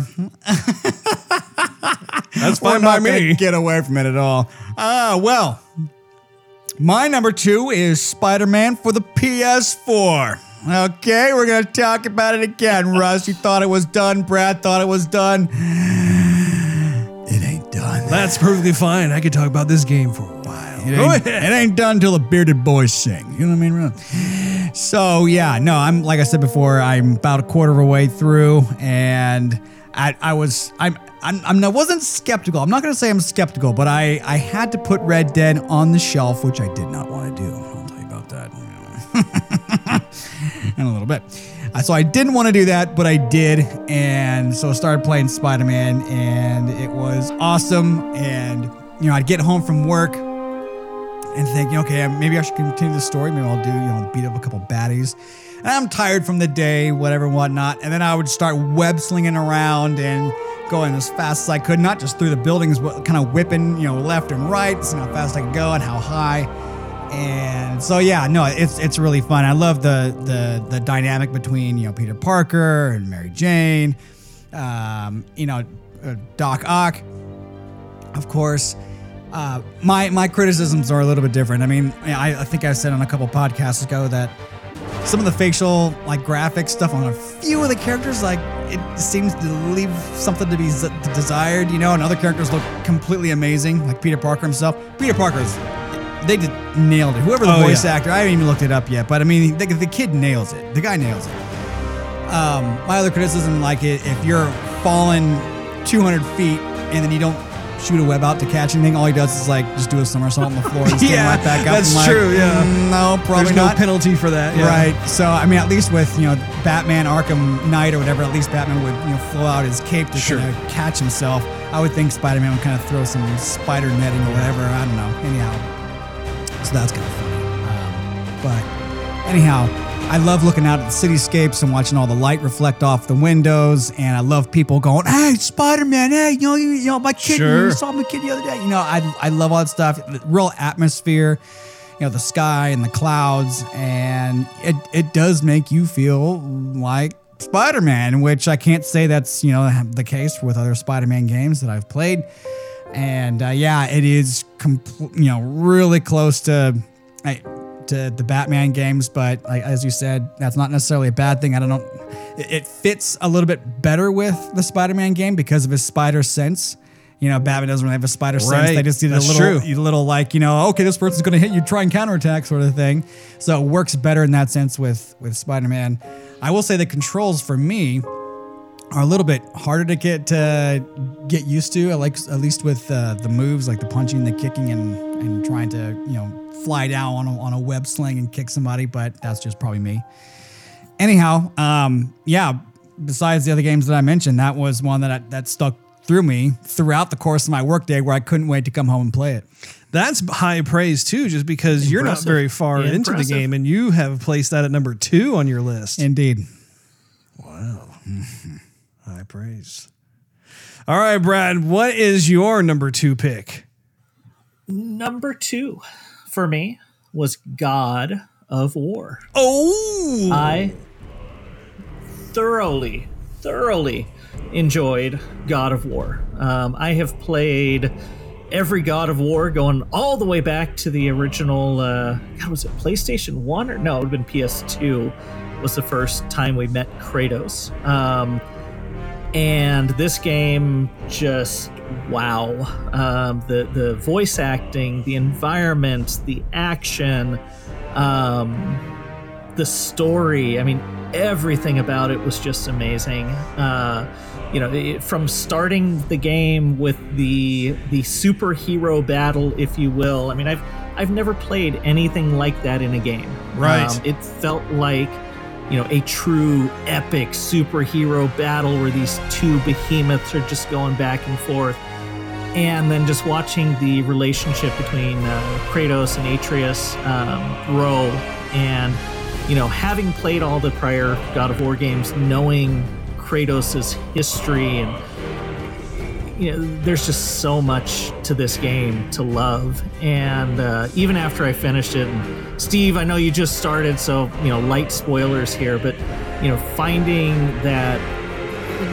That's fine by me. Get away from it at all. Ah, well, my number two is Spider Man for the PS4. Okay, we're gonna talk about it again. Russ, you thought it was done. Brad thought it was done. It ain't done. That's perfectly fine. I could talk about this game for a while. It ain't, it ain't done till the bearded boys sing. You know what I mean? Really? So yeah, no, I'm like I said before, I'm about a quarter of a way through, and I, I was I'm, I'm I'm I wasn't skeptical. I'm not gonna say I'm skeptical, but I I had to put Red Dead on the shelf, which I did not want to do. I'll tell you about that in a little bit. Uh, So I didn't want to do that, but I did, and so I started playing Spider Man, and it was awesome. And you know, I'd get home from work and thinking, okay, maybe I should continue the story. Maybe I'll do, you know, beat up a couple baddies. And I'm tired from the day, whatever, whatnot. And then I would start web slinging around and going as fast as I could, not just through the buildings, but kind of whipping, you know, left and right, seeing how fast I could go and how high. And so yeah, no, it's it's really fun. I love the the the dynamic between you know Peter Parker and Mary Jane, um, you know, uh, Doc Ock of course. Uh, my my criticisms are a little bit different. I mean, I, I think I said on a couple podcasts ago that some of the facial like graphic stuff on a few of the characters like it seems to leave something to be z- desired, you know. And other characters look completely amazing, like Peter Parker himself. Peter Parker's they did nailed it. Whoever the Oh, voice yeah. actor, I haven't even looked it up yet, but I mean, the, the kid nails it. The guy nails it. Um, my other criticism, like it, if you're falling 200 feet and then you don't shoot a web out to catch anything, all he does is like just do a somersault on the floor and stand Yeah, right back up. that's like, true, yeah. "Mm, no, probably There's no not. penalty for that. yeah. Right. So I mean, at least with you know Batman Arkham Knight or whatever, at least Batman would you know flow out his cape to Sure. kind of catch himself. I would think Spider-Man would kind of throw some spider netting or whatever. I don't know. Anyhow, so that's kind of funny. Um, but anyhow, I love looking out at the cityscapes and watching all the light reflect off the windows, and I love people going, "Hey, Spider-Man! Hey, you know, you, you know, my kid, Sure. you saw my kid the other day." You know, I I love all that stuff. The Real atmosphere you know the sky and the clouds and it, it does make you feel like spider-man which i can't say that's you know the case with other spider-man games that i've played and uh, yeah it is compl- you know really close to to the batman games but like, as you said that's not necessarily a bad thing i don't know it, it fits a little bit better with the spider-man game because of his spider sense you know, Batman doesn't really have a spider sense. Right. They just did a little, true. little like you know, okay, this person's going to hit you, try and counterattack, sort of thing. So it works better in that sense with with Spider-Man. I will say the controls for me are a little bit harder to get to get used to. I like at least with uh, the moves, like the punching, the kicking, and and trying to you know fly down on a, on a web sling and kick somebody. But that's just probably me. Anyhow, um, yeah. Besides the other games that I mentioned, that was one that I, that stuck through me throughout the course of my workday, where I couldn't wait to come home and play it. That's high praise too, just because you're not very far into the game, and you have placed that at number two on your list. Indeed. Wow. high praise. All right, Brad, what is your number two pick? Number two for me was God of War. Oh, I thoroughly, thoroughly enjoyed God of War. Um, I have played every God of War, going all the way back to the original. Uh, God, was it PlayStation One or no? It would have been PS2. Was the first time we met Kratos. Um, and this game just wow. Um, the the voice acting the environment the action um, the story i mean everything about it was just amazing. Uh, you know it, from starting the game with the the superhero battle if you will i mean i've i've never played anything like that in a game. Right. Um, it felt like you know a true epic superhero battle where these two behemoths are just going back and forth. And then just watching the relationship between uh, Kratos and Atreus um, grow and you know having played all the prior God of War games knowing Kratos' history and you know there's just so much to this game to love. And uh, even after i finished it steve i know you just started so you know light spoilers here but you know finding that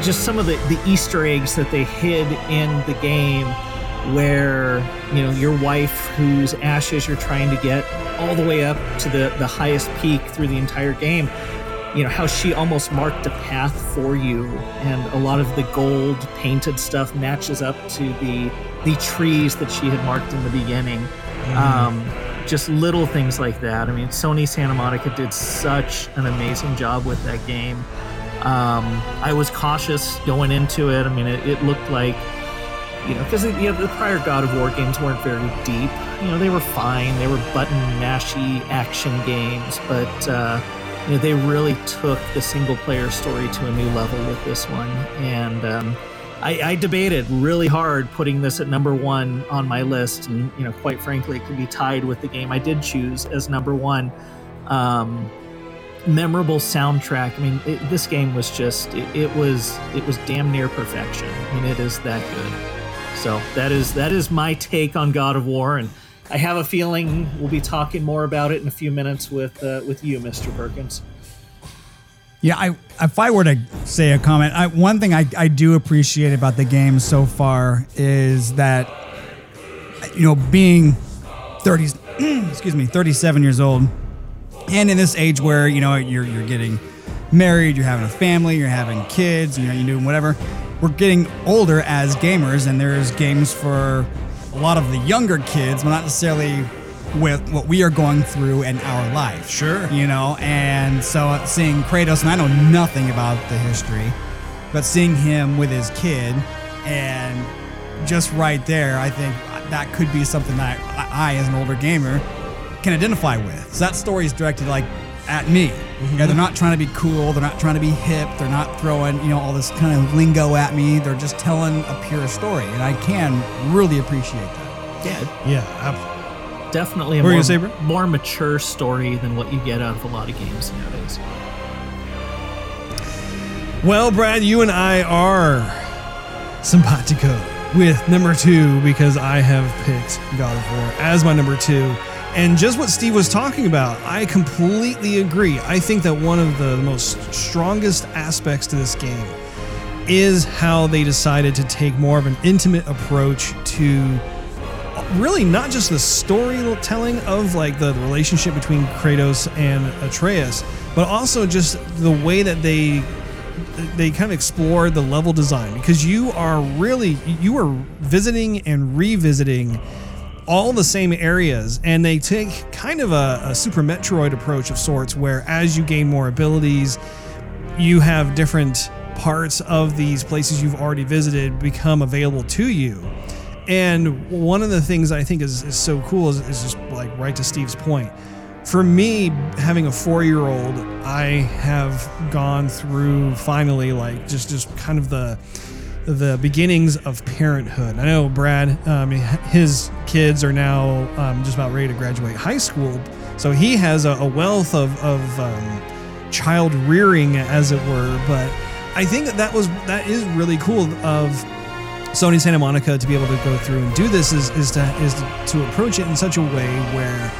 just some of the, the easter eggs that they hid in the game where you know your wife whose ashes you're trying to get all the way up to the, the highest peak through the entire game you know how she almost marked a path for you and a lot of the gold painted stuff matches up to the the trees that she had marked in the beginning. Um, just little things like that. I mean sony santa monica did such an amazing job with that game. Um, i was cautious going into it. I mean it, it looked like you know, because you know, the prior God of War games weren't very deep. You know, they were fine. They were button mashy action games, but uh, you know, they really took the single player story to a new level with this one. And um, I, I debated really hard putting this at number one on my list, and you know, quite frankly, it could be tied with the game I did choose as number one. Um, memorable soundtrack. I mean, it, this game was just it, it was it was damn near perfection. I mean, it is that good. So that is that is my take on God of War, and I have a feeling we'll be talking more about it in a few minutes with uh, with you, Mr. Perkins. Yeah, I if I were to say a comment, I, one thing I, I do appreciate about the game so far is that you know being 30 excuse me 37 years old and in this age where you know you're you're getting married, you're having a family, you're having kids, you know you're doing whatever. We're getting older as gamers, and there's games for a lot of the younger kids, but not necessarily with what we are going through in our life. Sure. You know, and so seeing Kratos, and I know nothing about the history, but seeing him with his kid, and just right there, I think that could be something that I, I as an older gamer, can identify with. So that story is directed like at me. Yeah, they're not trying to be cool. They're not trying to be hip. They're not throwing you know all this kind of lingo at me. They're just telling a pure story, and I can really appreciate that. Yeah, Yeah, ab- definitely a What were you more, say, more mature story than what you get out of a lot of games nowadays. Well, Brad, you and I are simpatico with number two because I have picked God of War as my number two. And just what Steve was talking about, I completely agree. I think that one of the most strongest aspects to this game is how they decided to take more of an intimate approach to really not just the storytelling of like the relationship between Kratos and Atreus, but also just the way that they they kind of explore the level design because you are really you are visiting and revisiting all the same areas and they take kind of a, a super metroid approach of sorts where as you gain more abilities you have different parts of these places you've already visited become available to you and one of the things I think is, is so cool is, is just like right to Steve's point. For me, having a four year old, I have gone through finally like just just kind of the the beginnings of parenthood. I know Brad, um, his kids are now um, just about ready to graduate high school, so he has a, a wealth of, of um, child rearing, as it were. But I think that that was that is really cool of Sony Santa Monica to be able to go through and do this is is to is to approach it in such a way where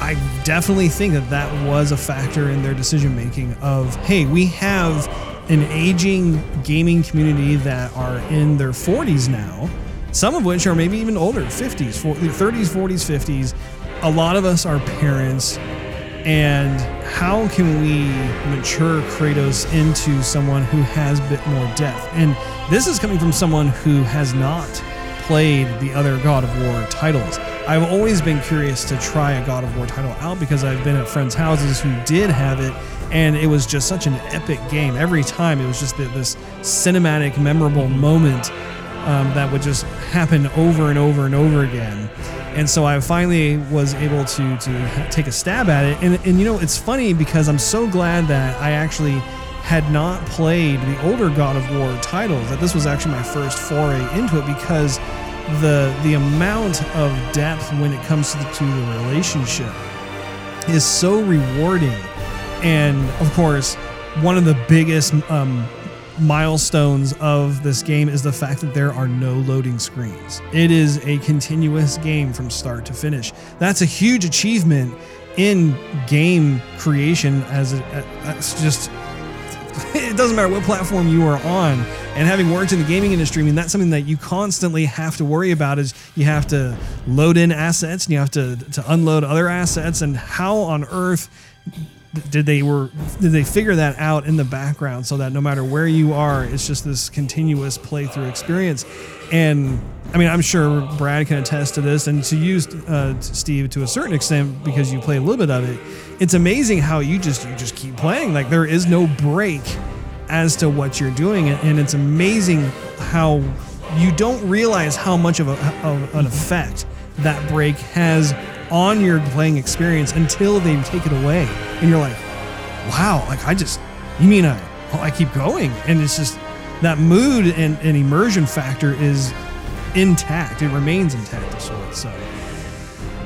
I definitely think that that was a factor in their decision making of hey we have an aging gaming community that are in their 40s now some of which are maybe even older 50s 40, 30s 40s 50s a lot of us are parents. And how can we mature Kratos into someone who has a bit more depth? And this is coming from someone who has not played the other God of War titles. I've always been curious to try a God of War title out because I've been at friends' houses who did have it, and it was just such an epic game. Every time it was just this cinematic, memorable moment um, that would just happen over and over and over again. And so I finally was able to to take a stab at it. And, and you know, it's funny because I'm so glad that I actually had not played the older God of War titles, that this was actually my first foray into it because the the amount of depth when it comes to the, to the relationship is so rewarding. And of course, one of the biggest um, milestones of this game is the fact that there are no loading screens. It is a continuous game from start to finish. That's a huge achievement in game creation as it, it's just it doesn't matter what platform you are on. And having worked in the gaming industry, I mean, that's something that you constantly have to worry about is you have to load in assets and you have to, to unload other assets. And how on earth did they were did they figure that out in the background so that no matter where you are, it's just this continuous playthrough experience. And I mean, I'm sure Brad can attest to this, and to use uh, Steve to a certain extent because you play a little bit of it. It's amazing how you just you just keep playing. Like there is no break as to what you're doing, and it's amazing how you don't realize how much of, a, of an effect that break has on your playing experience until they take it away, and you're like, wow, like I just you mean I oh, I keep going, and it's just that mood and, and immersion factor is intact. It remains intact of sorts. So,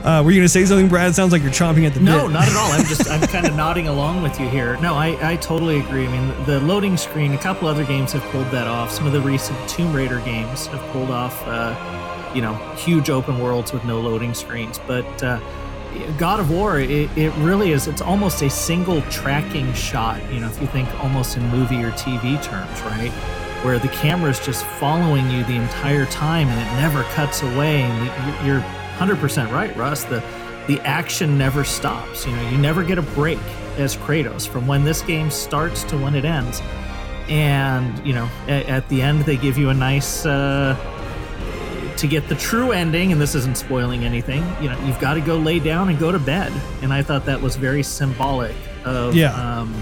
uh, were you going to say something, Brad? It sounds like you're chomping at the no, bit. No, not at all. I'm just I'm kind of nodding along with you here. No, I, I totally agree. I mean, the loading screen. A couple other games have pulled that off. Some of the recent Tomb Raider games have pulled off, uh, you know, huge open worlds with no loading screens. But uh, God of War, it, it really is. It's almost a single tracking shot. You know, if you think almost in movie or TV terms, right? Where the camera is just following you the entire time and it never cuts away. And you're 100% right, Russ. The the action never stops. You know, you never get a break as Kratos from when this game starts to when it ends. And you know, at, at the end they give you a nice. Uh, to get the true ending, and this isn't spoiling anything, you know, you've got to go lay down and go to bed. And I thought that was very symbolic of yeah. um,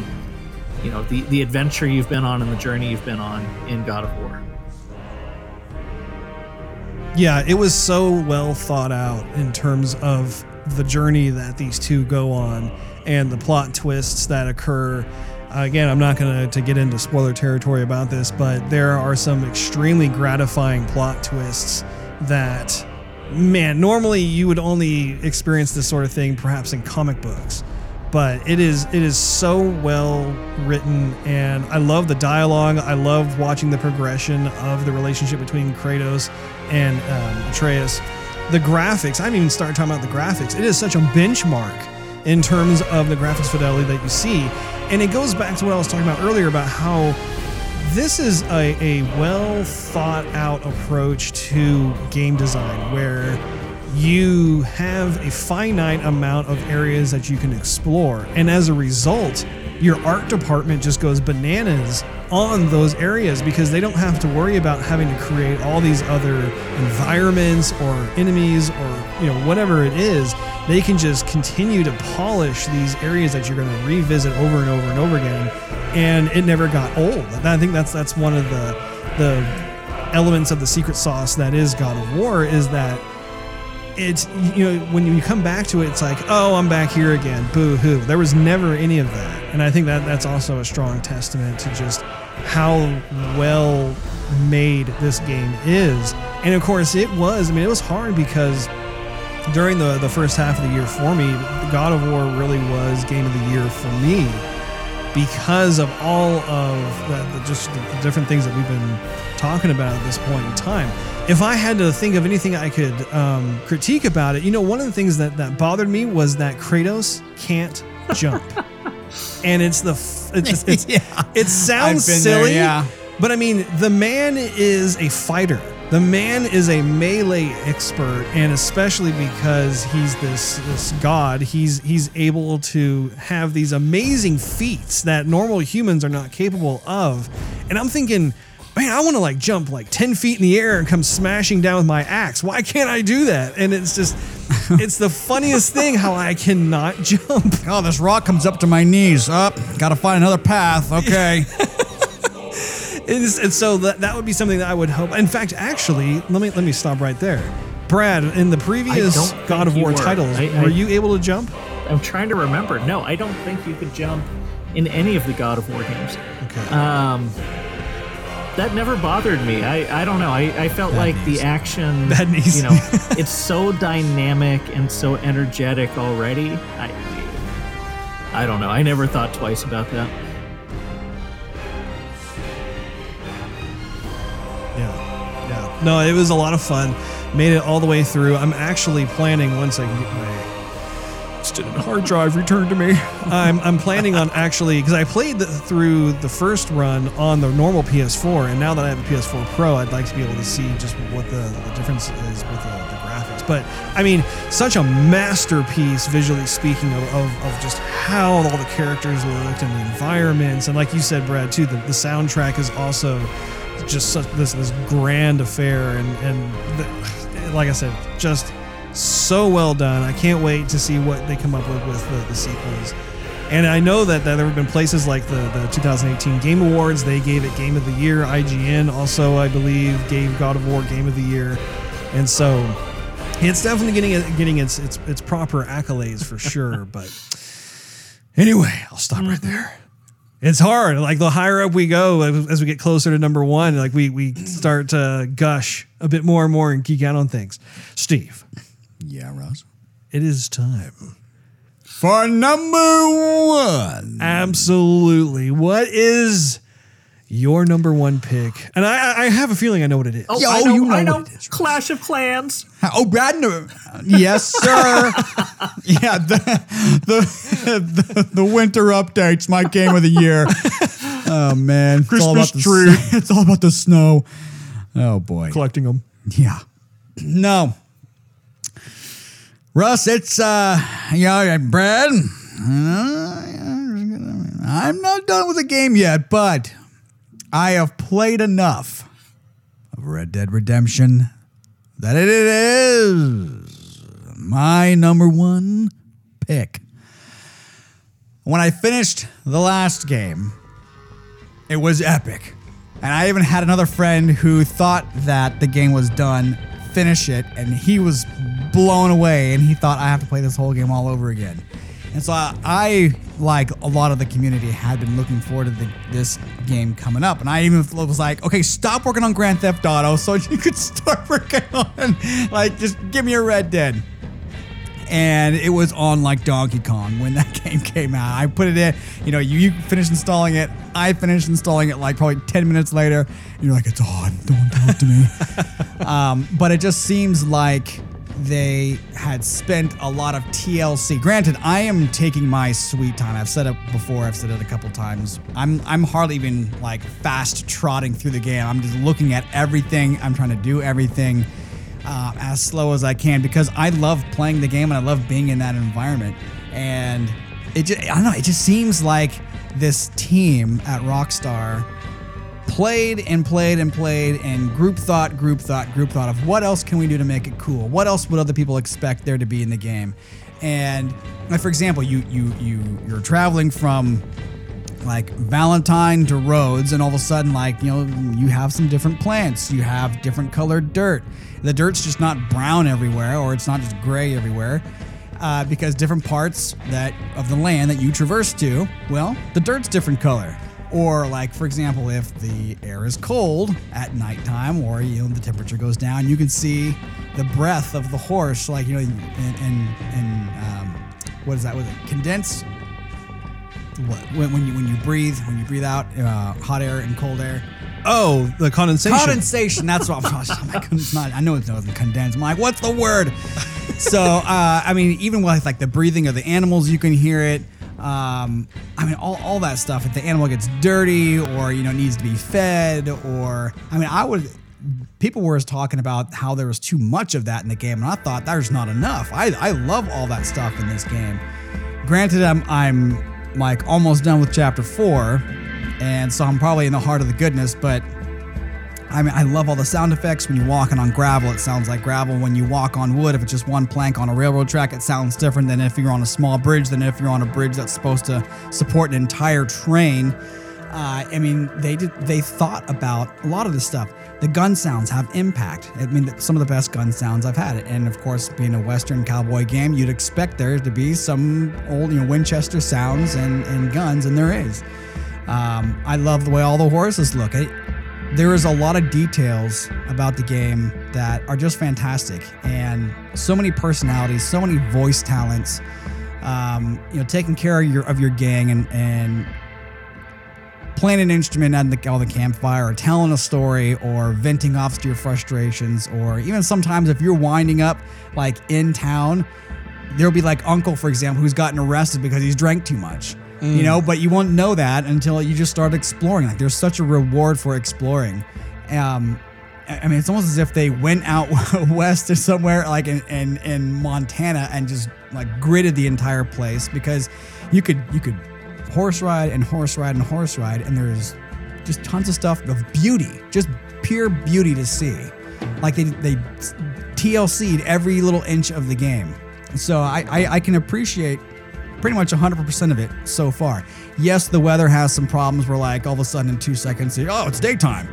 you know the the adventure you've been on and the journey you've been on in God of War. Yeah, it was so well thought out in terms of the journey that these two go on and the plot twists that occur. Again, I'm not going to get into spoiler territory about this, but there are some extremely gratifying plot twists that, man, normally you would only experience this sort of thing perhaps in comic books but it is it is so well written and I love the dialogue. I love watching the progression of the relationship between Kratos and um, Atreus. The graphics, I didn't even start talking about the graphics. It is such a benchmark in terms of the graphics fidelity that you see. And it goes back to what I was talking about earlier about how this is a, a well thought out approach to game design where you have a finite amount of areas that you can explore. And as a result, your art department just goes bananas on those areas because they don't have to worry about having to create all these other environments or enemies or you know whatever it is they can just continue to polish these areas that you're going to revisit over and over and over again and it never got old i think that's that's one of the the elements of the secret sauce that is god of war is that it's you know when you come back to it, it's like, oh, I'm back here again. Boo hoo. There was never any of that, and I think that that's also a strong testament to just how well made this game is. And of course, it was. I mean, it was hard because during the the first half of the year for me, God of War really was game of the year for me because of all of the, the just the different things that we've been talking about at this point in time. If I had to think of anything I could um, critique about it, you know, one of the things that that bothered me was that Kratos can't jump, and it's the it's, it's Yeah. it sounds I've there, silly, yeah. but I mean, the man is a fighter. The man is a melee expert, and especially because he's this this god, he's he's able to have these amazing feats that normal humans are not capable of. And I'm thinking, man, I want to like jump like 10 feet in the air and come smashing down with my axe. Why can't I do that? And it's just it's the funniest thing how I cannot jump. Oh, this rock comes up to my knees. Up, gotta find another path. Okay. Is, and so that, that would be something that I would hope. In fact, actually, let me let me stop right there. Brad, in the previous God of War were. titles, I- I- were you able to jump? I'm trying to remember. No, I don't think you could jump in any of the God of War games. Okay. Um, that never bothered me. I, I don't know. I, I felt like knees. the action, Bad knees. you know, it's so dynamic and so energetic already. I, I don't know. I never thought twice about that. No, it was a lot of fun. Made it all the way through. I'm actually planning once I can get my hard drive returned to me. I'm, I'm planning on actually because I played the, through the first run on the normal PS4, and now that I have a PS4 Pro, I'd like to be able to see just what the, the difference is with the, the graphics. But I mean, such a masterpiece visually speaking of, of, of just how all the characters looked and the environments, and like you said, Brad, too, the, the soundtrack is also just such this this grand affair and and the, like I said, just so well done. I can't wait to see what they come up with with the, the sequels. And I know that, that there have been places like the, the 2018 Game Awards, they gave it Game of the Year. IGN also, I believe, gave God of War Game of the Year. And so it's definitely getting getting its, its its proper accolades for sure. But anyway, I'll stop right mm-hmm. there. It's hard. Like the higher up we go, as we get closer to number one, like we we start to gush a bit more and more and geek out on things. Steve, yeah, Ross. it is time. For number one. Absolutely. What is your number one pick? And I I have a feeling I know what it is. Oh, Yeah, I oh, know, you know I what it is, Clash of Clans. Oh, Brad. Yes, sir. yeah, the, the the the winter updates. My game of the year. Oh man, it's all about Christmas the, tree. s- It's all about the snow. Oh boy. Collecting them. Yeah. No. Russ, it's uh yeah, Brad. uh, I'm not done with the game yet, but I have played enough of Red Dead Redemption that it is my number one pick. When I finished the last game, it was epic. And I even had another friend who thought that the game was done finish it, and he was blown away, and he thought I have to play this whole game all over again. And so I, I like a lot of the community, had been looking forward to the, this game coming up, and I even was like, okay, stop working on Grand Theft Auto so you could start working on like just give me a Red Dead and it was on like Donkey Kong when that game came out. I put it in, you know, you, you finished installing it. I finished installing it like probably 10 minutes later. You're like, it's on, don't talk to me. um, but it just seems like they had spent a lot of TLC. Granted, I am taking my sweet time. I've said it before, I've said it a couple times. I'm I'm hardly even like fast trotting through the game. I'm just looking at everything. I'm trying to do everything uh, as slow as I can because I love playing the game and I love being in that environment. And it just, I don't know, it just seems like this team at Rockstar played and played and played and group thought, group thought, group thought of what else can we do to make it cool? What else would other people expect there to be in the game? And like for example, you you you you're traveling from like Valentine to Rhodes, and all of a sudden, like, you know, you have some different plants, you have different colored dirt. The dirt's just not brown everywhere, or it's not just gray everywhere. Uh, because different parts that of the land that you traverse to, well, the dirt's different color. Or like, for example, if the air is cold at nighttime, or you know the temperature goes down, you can see the breath of the horse, like you know, and and, and um, what is that? Was it condense? What when, when you when you breathe when you breathe out uh, hot air and cold air? Oh, the condensation. Condensation. That's what I'm talking about. It's not. I know it's not condensed. I'm like, what's the word? So, uh, I mean, even with like the breathing of the animals, you can hear it. Um, I mean, all, all that stuff. If the animal gets dirty or you know needs to be fed, or I mean, I would. People were talking about how there was too much of that in the game, and I thought there's not enough. I, I love all that stuff in this game. Granted, I'm I'm like almost done with chapter four, and so I'm probably in the heart of the goodness, but I mean, I love all the sound effects. When you're walking on gravel, it sounds like gravel. When you walk on wood, if it's just one plank on a railroad track, it sounds different than if you're on a small bridge, than if you're on a bridge that's supposed to support an entire train. Uh, I mean, they did. They thought about a lot of this stuff. The gun sounds have impact. I mean, some of the best gun sounds I've had. And of course, being a Western cowboy game, you'd expect there to be some old, you know, Winchester sounds and, and guns, and there is. Um, I love the way all the horses look. There is a lot of details about the game that are just fantastic, and so many personalities, so many voice talents. Um, you know, taking care of your of your gang and and playing an instrument at the, on the campfire, or telling a story, or venting off to your frustrations, or even sometimes if you're winding up like in town, there'll be like Uncle, for example, who's gotten arrested because he's drank too much. You know, but you won't know that until you just start exploring. Like, there's such a reward for exploring. Um, I mean, it's almost as if they went out west or somewhere like in, in, in Montana and just like gridded the entire place because you could you could horse ride and horse ride and horse ride and there's just tons of stuff of beauty, just pure beauty to see. Like they they TLC'd every little inch of the game. So I, I, I can appreciate pretty much 100% of it so far. Yes, the weather has some problems where, like, all of a sudden in two seconds, you- oh, it's daytime.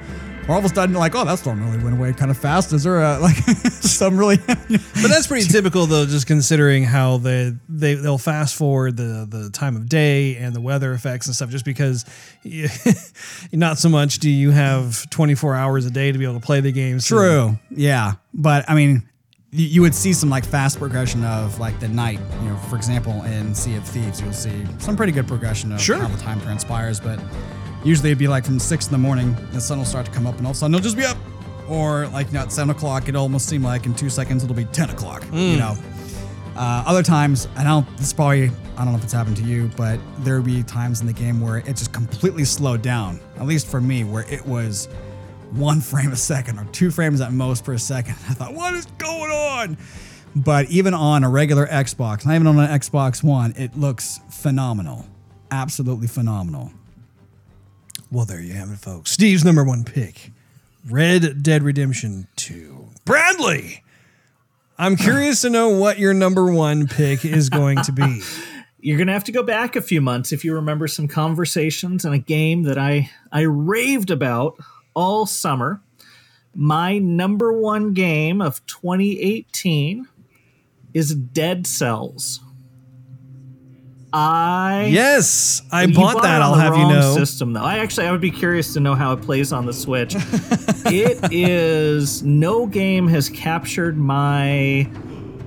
Or all of a sudden, like, oh, that storm really went away kind of fast. Is there a, like, some really. But that's pretty typical, though, just considering how they, they they'll fast forward the the time of day and the weather effects and stuff. Just because, you- not so much do you have 24 hours a day to be able to play the game. so- True. Yeah. But I mean, you, you would see some like fast progression of like the night. You know, for example, in Sea of Thieves, you'll see some pretty good progression of Sure. how the time transpires. But usually it'd be like from six in the morning, the sun will start to come up, and all of a sudden it'll just be up. Or like you know, at seven o'clock, it'll almost seem like in two seconds it'll be ten o'clock. You know. Uh, other times, and I don't. This probably I don't know if it's happened to you, but there would be times in the game where it just completely slowed down. At least for me, where it was one frame a second or two frames at most per second. I thought, what is going on? But even on a regular Xbox, not even on an Xbox One, it looks phenomenal. Absolutely phenomenal. Well, there you have it, folks. Steve's number one pick Red Dead Redemption 2. Bradley! I'm curious to know what your number one pick is going to be. You're gonna have to go back a few months if you remember some conversations and a game that I I raved about all summer. My number one game of 2018 is Dead Cells. I Yes, I You bought that. I'll have you know. System though. I actually I would be curious to know how it plays on the Switch. it is no game has captured my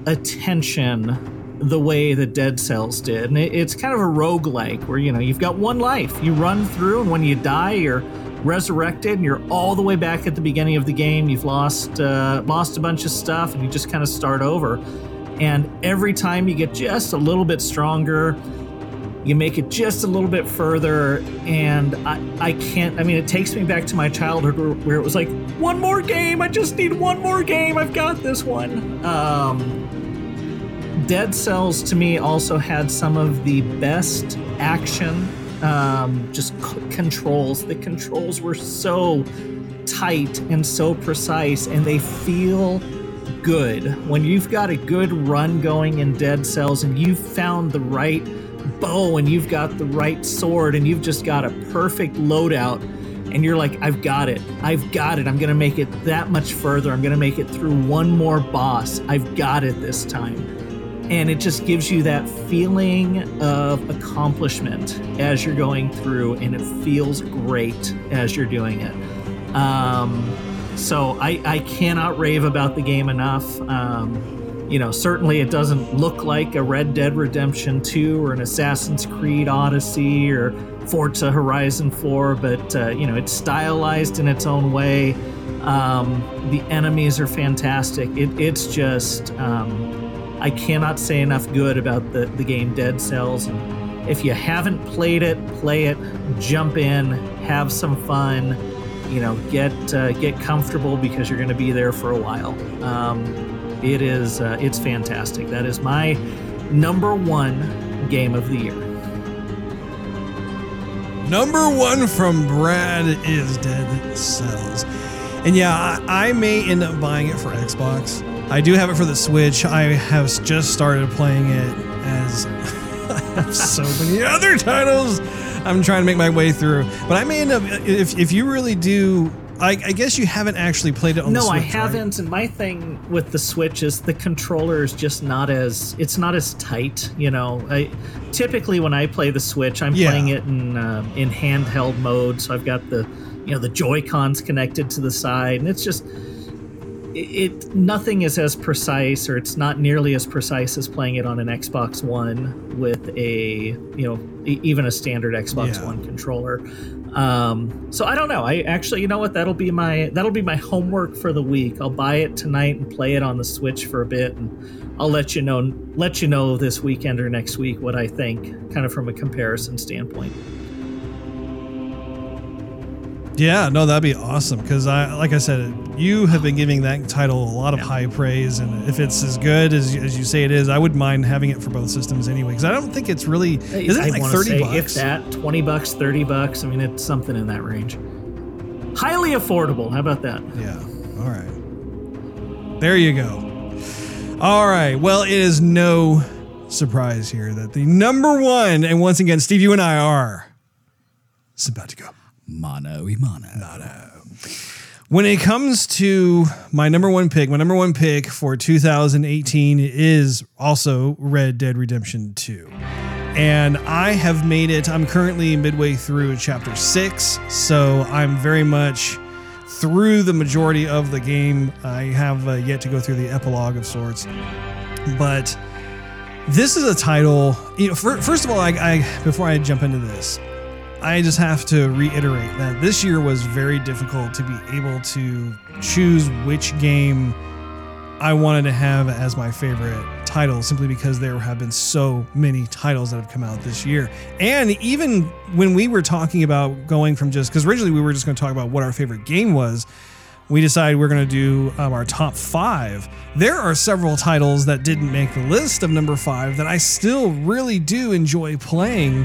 attention the way the Dead Cells did. And it, it's kind of a roguelike where you know you've got one life. You run through and when you die you're resurrected and you're all the way back at the beginning of the game. You've lost uh, lost a bunch of stuff and you just kind of start over. And every time you get just a little bit stronger, you make it just a little bit further and I, I can't i mean it takes me back to my childhood where, where it was like one more game i just need one more game i've got this one um, dead cells to me also had some of the best action um, just c- controls the controls were so tight and so precise and they feel good when you've got a good run going in dead cells and you've found the right bow and you've got the right sword and you've just got a perfect loadout and you're like, I've got it. I've got it. I'm going to make it that much further. I'm going to make it through one more boss. I've got it this time. And it just gives you that feeling of accomplishment as you're going through, and it feels great as you're doing it. Um, so I, I cannot rave about the game enough. Um, you know, certainly it doesn't look like a Red Dead Redemption 2 or an Assassin's Creed Odyssey or Forza Horizon 4, but uh, you know it's stylized in its own way. Um, the enemies are fantastic. It, it's just um, I cannot say enough good about the the game Dead Cells. And if you haven't played it, play it. Jump in, have some fun. You know, get uh, get comfortable because you're going to be there for a while. Um, it is uh, it's fantastic. That is my number one game of the year. Number one from Brad is Dead Cells. And yeah, I, I, may end up buying it for Xbox. I do have it for the Switch. I have just started playing it as I have so many other titles I'm trying to make my way through. But I may end up, if, if you really do I, I, guess you haven't actually played it on no, the Switch. No, I haven't. Right? And my thing with the Switch is the controller is just not as it's not as tight. You know, I typically when I play the Switch, I'm yeah. playing it in uh, in handheld mode, so I've got the you know the Joy Cons connected to the side, and it's just it, nothing is as precise or it's not nearly as precise as playing it on an Xbox One with a you know even a standard Xbox yeah. One controller. Um, so I don't know. I actually, you know what? That'll be my that'll be my homework for the week. I'll buy it tonight and play it on the Switch for a bit, and I'll let you know let you know this weekend or next week what I think, kind of from a comparison standpoint. Yeah, no, that'd be awesome because I, like I said, you have been giving that title a lot of yeah. high praise, and if it's as good as, as you say it is, I would mind having it for both systems anyway. Because I don't think it's really is it I like thirty say, bucks? If that, twenty bucks, thirty bucks. I mean, it's something in that range. Highly affordable. How about that? Yeah. All right. There you go. All right. Well, it is no surprise here that the number one, and once again, Steve, you and I are. It's about to go. Mano y mano. Mano. When it comes to my number one pick, my number one pick for 2018 is also Red Dead Redemption 2. And I have made it, I'm currently midway through chapter six, so I'm very much through the majority of the game. I have uh, yet to go through the epilogue of sorts. But this is a title, you know, for, first of all, I, I before I jump into this, I just have to reiterate that this year was very difficult to be able to choose which game I wanted to have as my favorite title simply because there have been so many titles that have come out this year. And even when we were talking about going from just because originally we were just going to talk about what our favorite game was, we decided we're going to do um, our top five. There are several titles that didn't make the list of number five that I still really do enjoy playing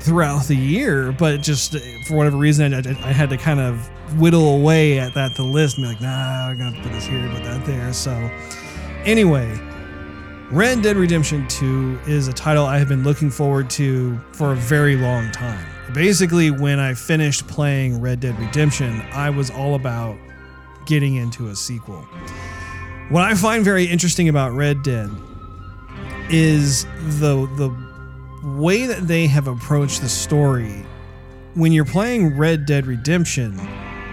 throughout the year, but just uh, for whatever reason, I, I, had to kind of whittle away at that the list and be like, nah, I'm gonna put this here, put that there. So, anyway, Red Dead Redemption 2 is a title I have been looking forward to for a very long time. Basically, when I finished playing Red Dead Redemption, I was all about getting into a sequel. What I find very interesting about Red Dead is the the way that they have approached the story, when you're playing Red Dead Redemption,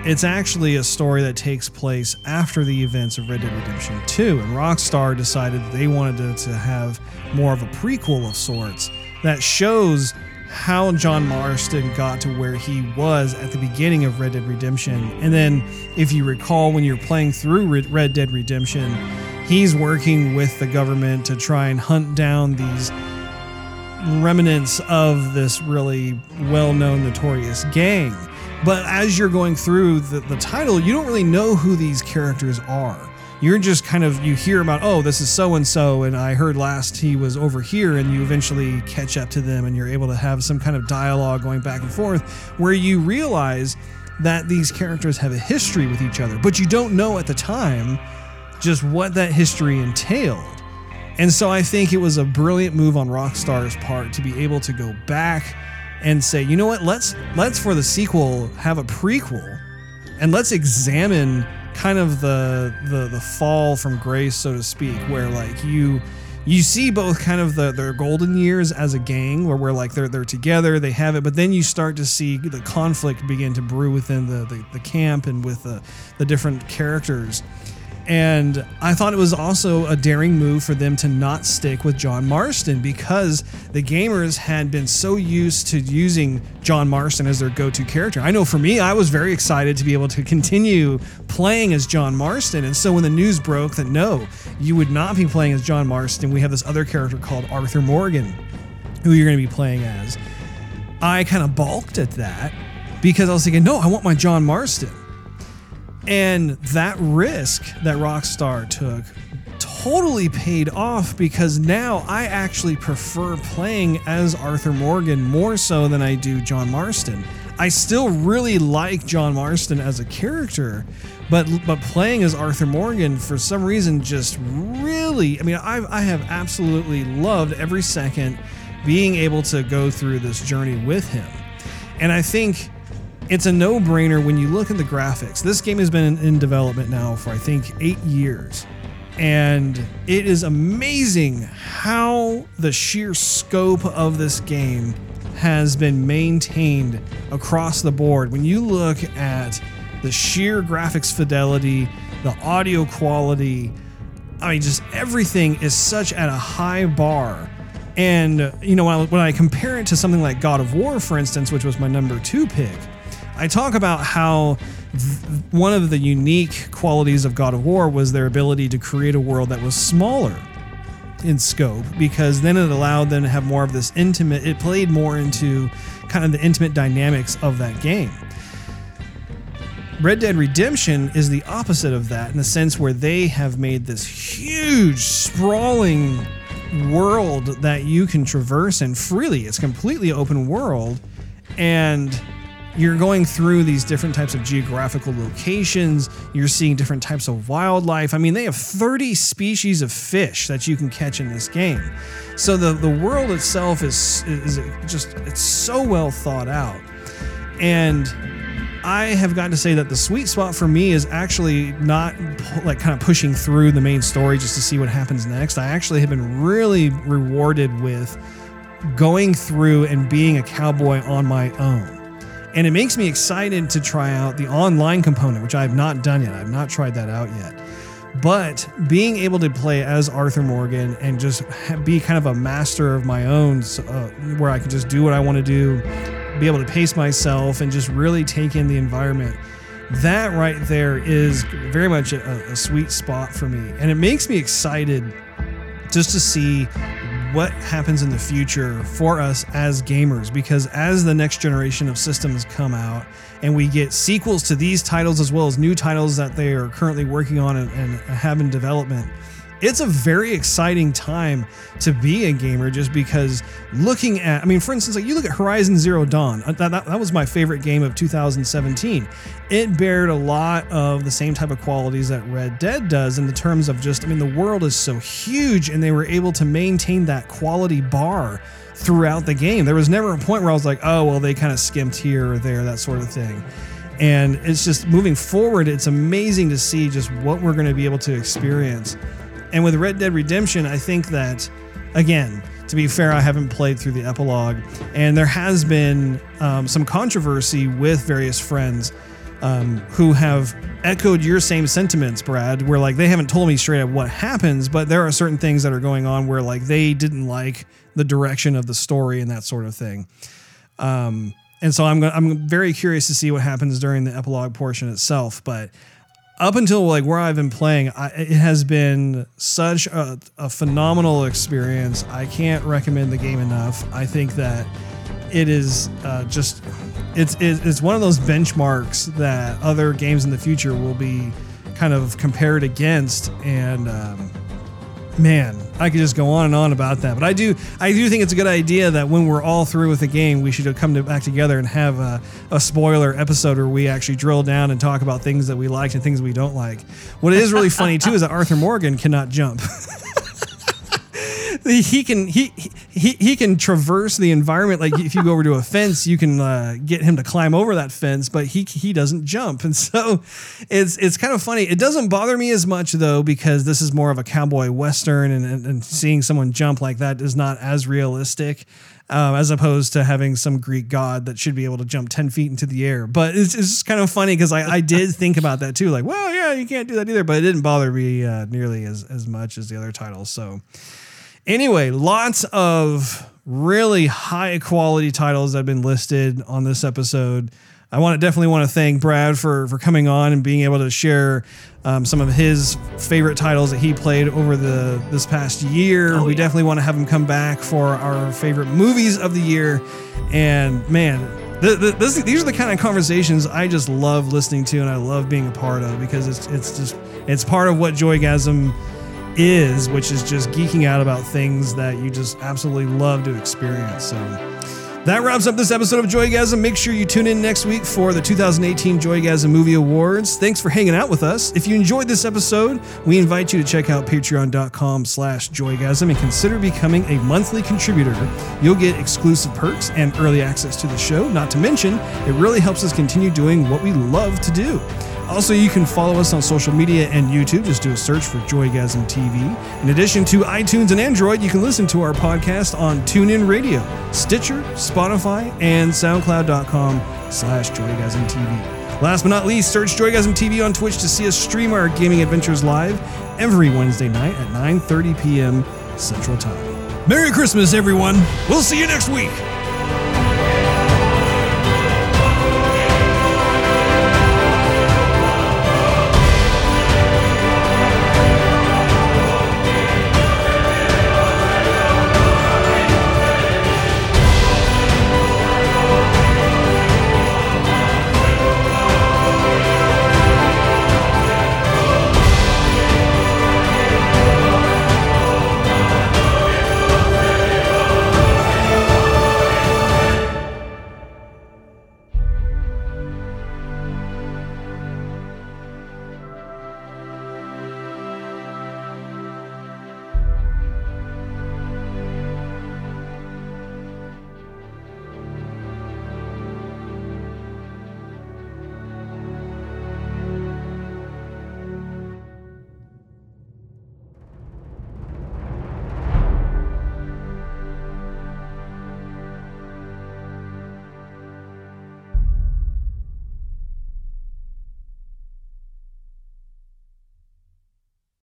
it's actually a story that takes place after the events of Red Dead Redemption 2. And Rockstar decided that they wanted to, to have more of a prequel of sorts that shows how John Marston got to where he was at the beginning of Red Dead Redemption. And then, if you recall, when you're playing through Red Dead Redemption, he's working with the government to try and hunt down these remnants of this really well known, notorious gang. But as you're going through the, the title, you don't really know who these characters are. You're just kind of, you hear about, oh, this is so and so, and I heard last he was over here, and you eventually catch up to them and you're able to have some kind of dialogue going back and forth where you realize that these characters have a history with each other, but you don't know at the time just what that history entailed. And so I think it was a brilliant move on Rockstar's part to be able to go back and say, you know what, let's let's for the sequel have a prequel and let's examine kind of the the the fall from grace, so to speak, where like you you see both kind of the their golden years as a gang where we're like they're they're together they have it but then you start to see the conflict begin to brew within the the, the camp and with the the different characters and I thought it was also a daring move for them to not stick with John Marston because the gamers had been so used to using John Marston as their go to character. I know for me, I was very excited to be able to continue playing as John Marston. And so when the news broke that no, you would not be playing as John Marston, we have this other character called Arthur Morgan, who you're going to be playing as, I kind of balked at that because I was thinking, no, I want my John Marston. And that risk that Rockstar took totally paid off because now I actually prefer playing as Arthur Morgan more so than I do John Marston. I still really like John Marston as a character, but but playing as Arthur Morgan for some reason just really I mean I I have absolutely loved every second being able to go through this journey with him. And I think it's a no brainer when you look at the graphics. This game has been in, development now for, I think, eight years. And it is amazing how the sheer scope of this game has been maintained across the board. When you look at the sheer graphics fidelity, the audio quality, I mean, just everything is such at a high bar. And, you know, when I, when I compare it to something like God of War, for instance, which was my number two pick, I talk about how th- one of the unique qualities of God of War was their ability to create a world that was smaller in scope because then it allowed them to have more of this intimate, it played more into kind of the intimate dynamics of that game. Red Dead Redemption is the opposite of that in the sense where they have made this huge, sprawling world that you can traverse and freely. It's completely open world. And you're going through these different types of geographical locations. You're seeing different types of wildlife. I mean, they have 30 species of fish that you can catch in this game. So the, the world itself is, is just, it's so well thought out. And I have got to say that the sweet spot for me is actually not like kind of pushing through the main story just to see what happens next. I actually have been really rewarded with going through and being a cowboy on my own and it makes me excited to try out the online component, which I have not done yet. I've not tried that out yet. But being able to play as Arthur Morgan and just be kind of a master of my own, uh, where I can just do what I want to do, be able to pace myself, and just really take in the environment. That right there is very much a, a sweet spot for me. And it makes me excited just to see what happens in the future for us as gamers because as the next generation of systems come out and we get sequels to these titles as well as new titles that they are currently working on and, and have in development it's a very exciting time to be a gamer just because looking at i mean for instance like you look at horizon zero dawn uh, that, that, that, was my favorite game of 2017 it bared a lot of the same type of qualities that red dead does in the terms of just i mean the world is so huge and they were able to maintain that quality bar throughout the game. There was never a point where i was like oh well they kind of skimped here or there that sort of thing. And it's just moving forward it's amazing to see just what we're going to be able to experience and with Red Dead Redemption, I think that, again, to be fair, I haven't played through the epilogue, and there has been um, some controversy with various friends um, who have echoed your same sentiments, Brad, where like they haven't told me straight up what happens, but there are certain things that are going on where like they didn't like the direction of the story and that sort of thing. Um, and so I'm I'm very curious to see what happens during the epilogue portion itself, but up until like where I've been playing, I, it has been such a, a, phenomenal experience. I can't recommend the game enough. I think that it is uh, just it's it's one of those benchmarks that other games in the future will be kind of compared against, and um, man, I could just go on and on about that. But I do, I do think it's a good idea that when we're all through with the game, we should come to, back together and have a, a, spoiler episode where we actually drill down and talk about things that we liked and things we don't like. What is really funny too is that Arthur Morgan cannot jump. he can he, he he can traverse the environment like if you go over to a fence you can uh, get him to climb over that fence but he he doesn't jump and so it's it's kind of funny it doesn't bother me as much though because this is more of a cowboy western and, and, and seeing someone jump like that is not as realistic um, as opposed to having some Greek god that should be able to jump 10 feet into the air. But it's, it's just kind of funny because I, I did think about that too. Like, well, yeah, you can't do that either. But it didn't bother me uh, nearly as, as much as the other titles. So, anyway, lots of really high quality titles that have been listed on this episode. I want to definitely want to thank Brad for for coming on and being able to share um, some of his favorite titles that he played over the this past year. Oh, we yeah. definitely want to have him come back for our favorite movies of the year. And man, th- th- this, these are the kind of conversations I just love listening to and I love being a part of because it's it's just it's part of what Joygasm is, which is just geeking out about things that you just absolutely love to experience. So. That wraps up this episode of Joygasm. Make sure you tune in next week for the 2018 Joygasm Movie Awards. Thanks for hanging out with us. If you enjoyed this episode, we invite you to check out patreon.com slash joygasm and consider becoming a monthly contributor. You'll get exclusive perks and early access to the show. Not to mention, it really helps us continue doing what we love to do. Also, you can follow us on social media and YouTube. Just do a search for Joygasm TV. In addition to iTunes and Android, you can listen to our podcast on TuneIn Radio, Stitcher, Spotify, and SoundCloud.com slash Joygasm TV. Last but not least, search Joygasm TV on Twitch to see us stream our gaming adventures live every Wednesday night at 9.30 p.m. Central Time. Merry Christmas, everyone. We'll see you next week.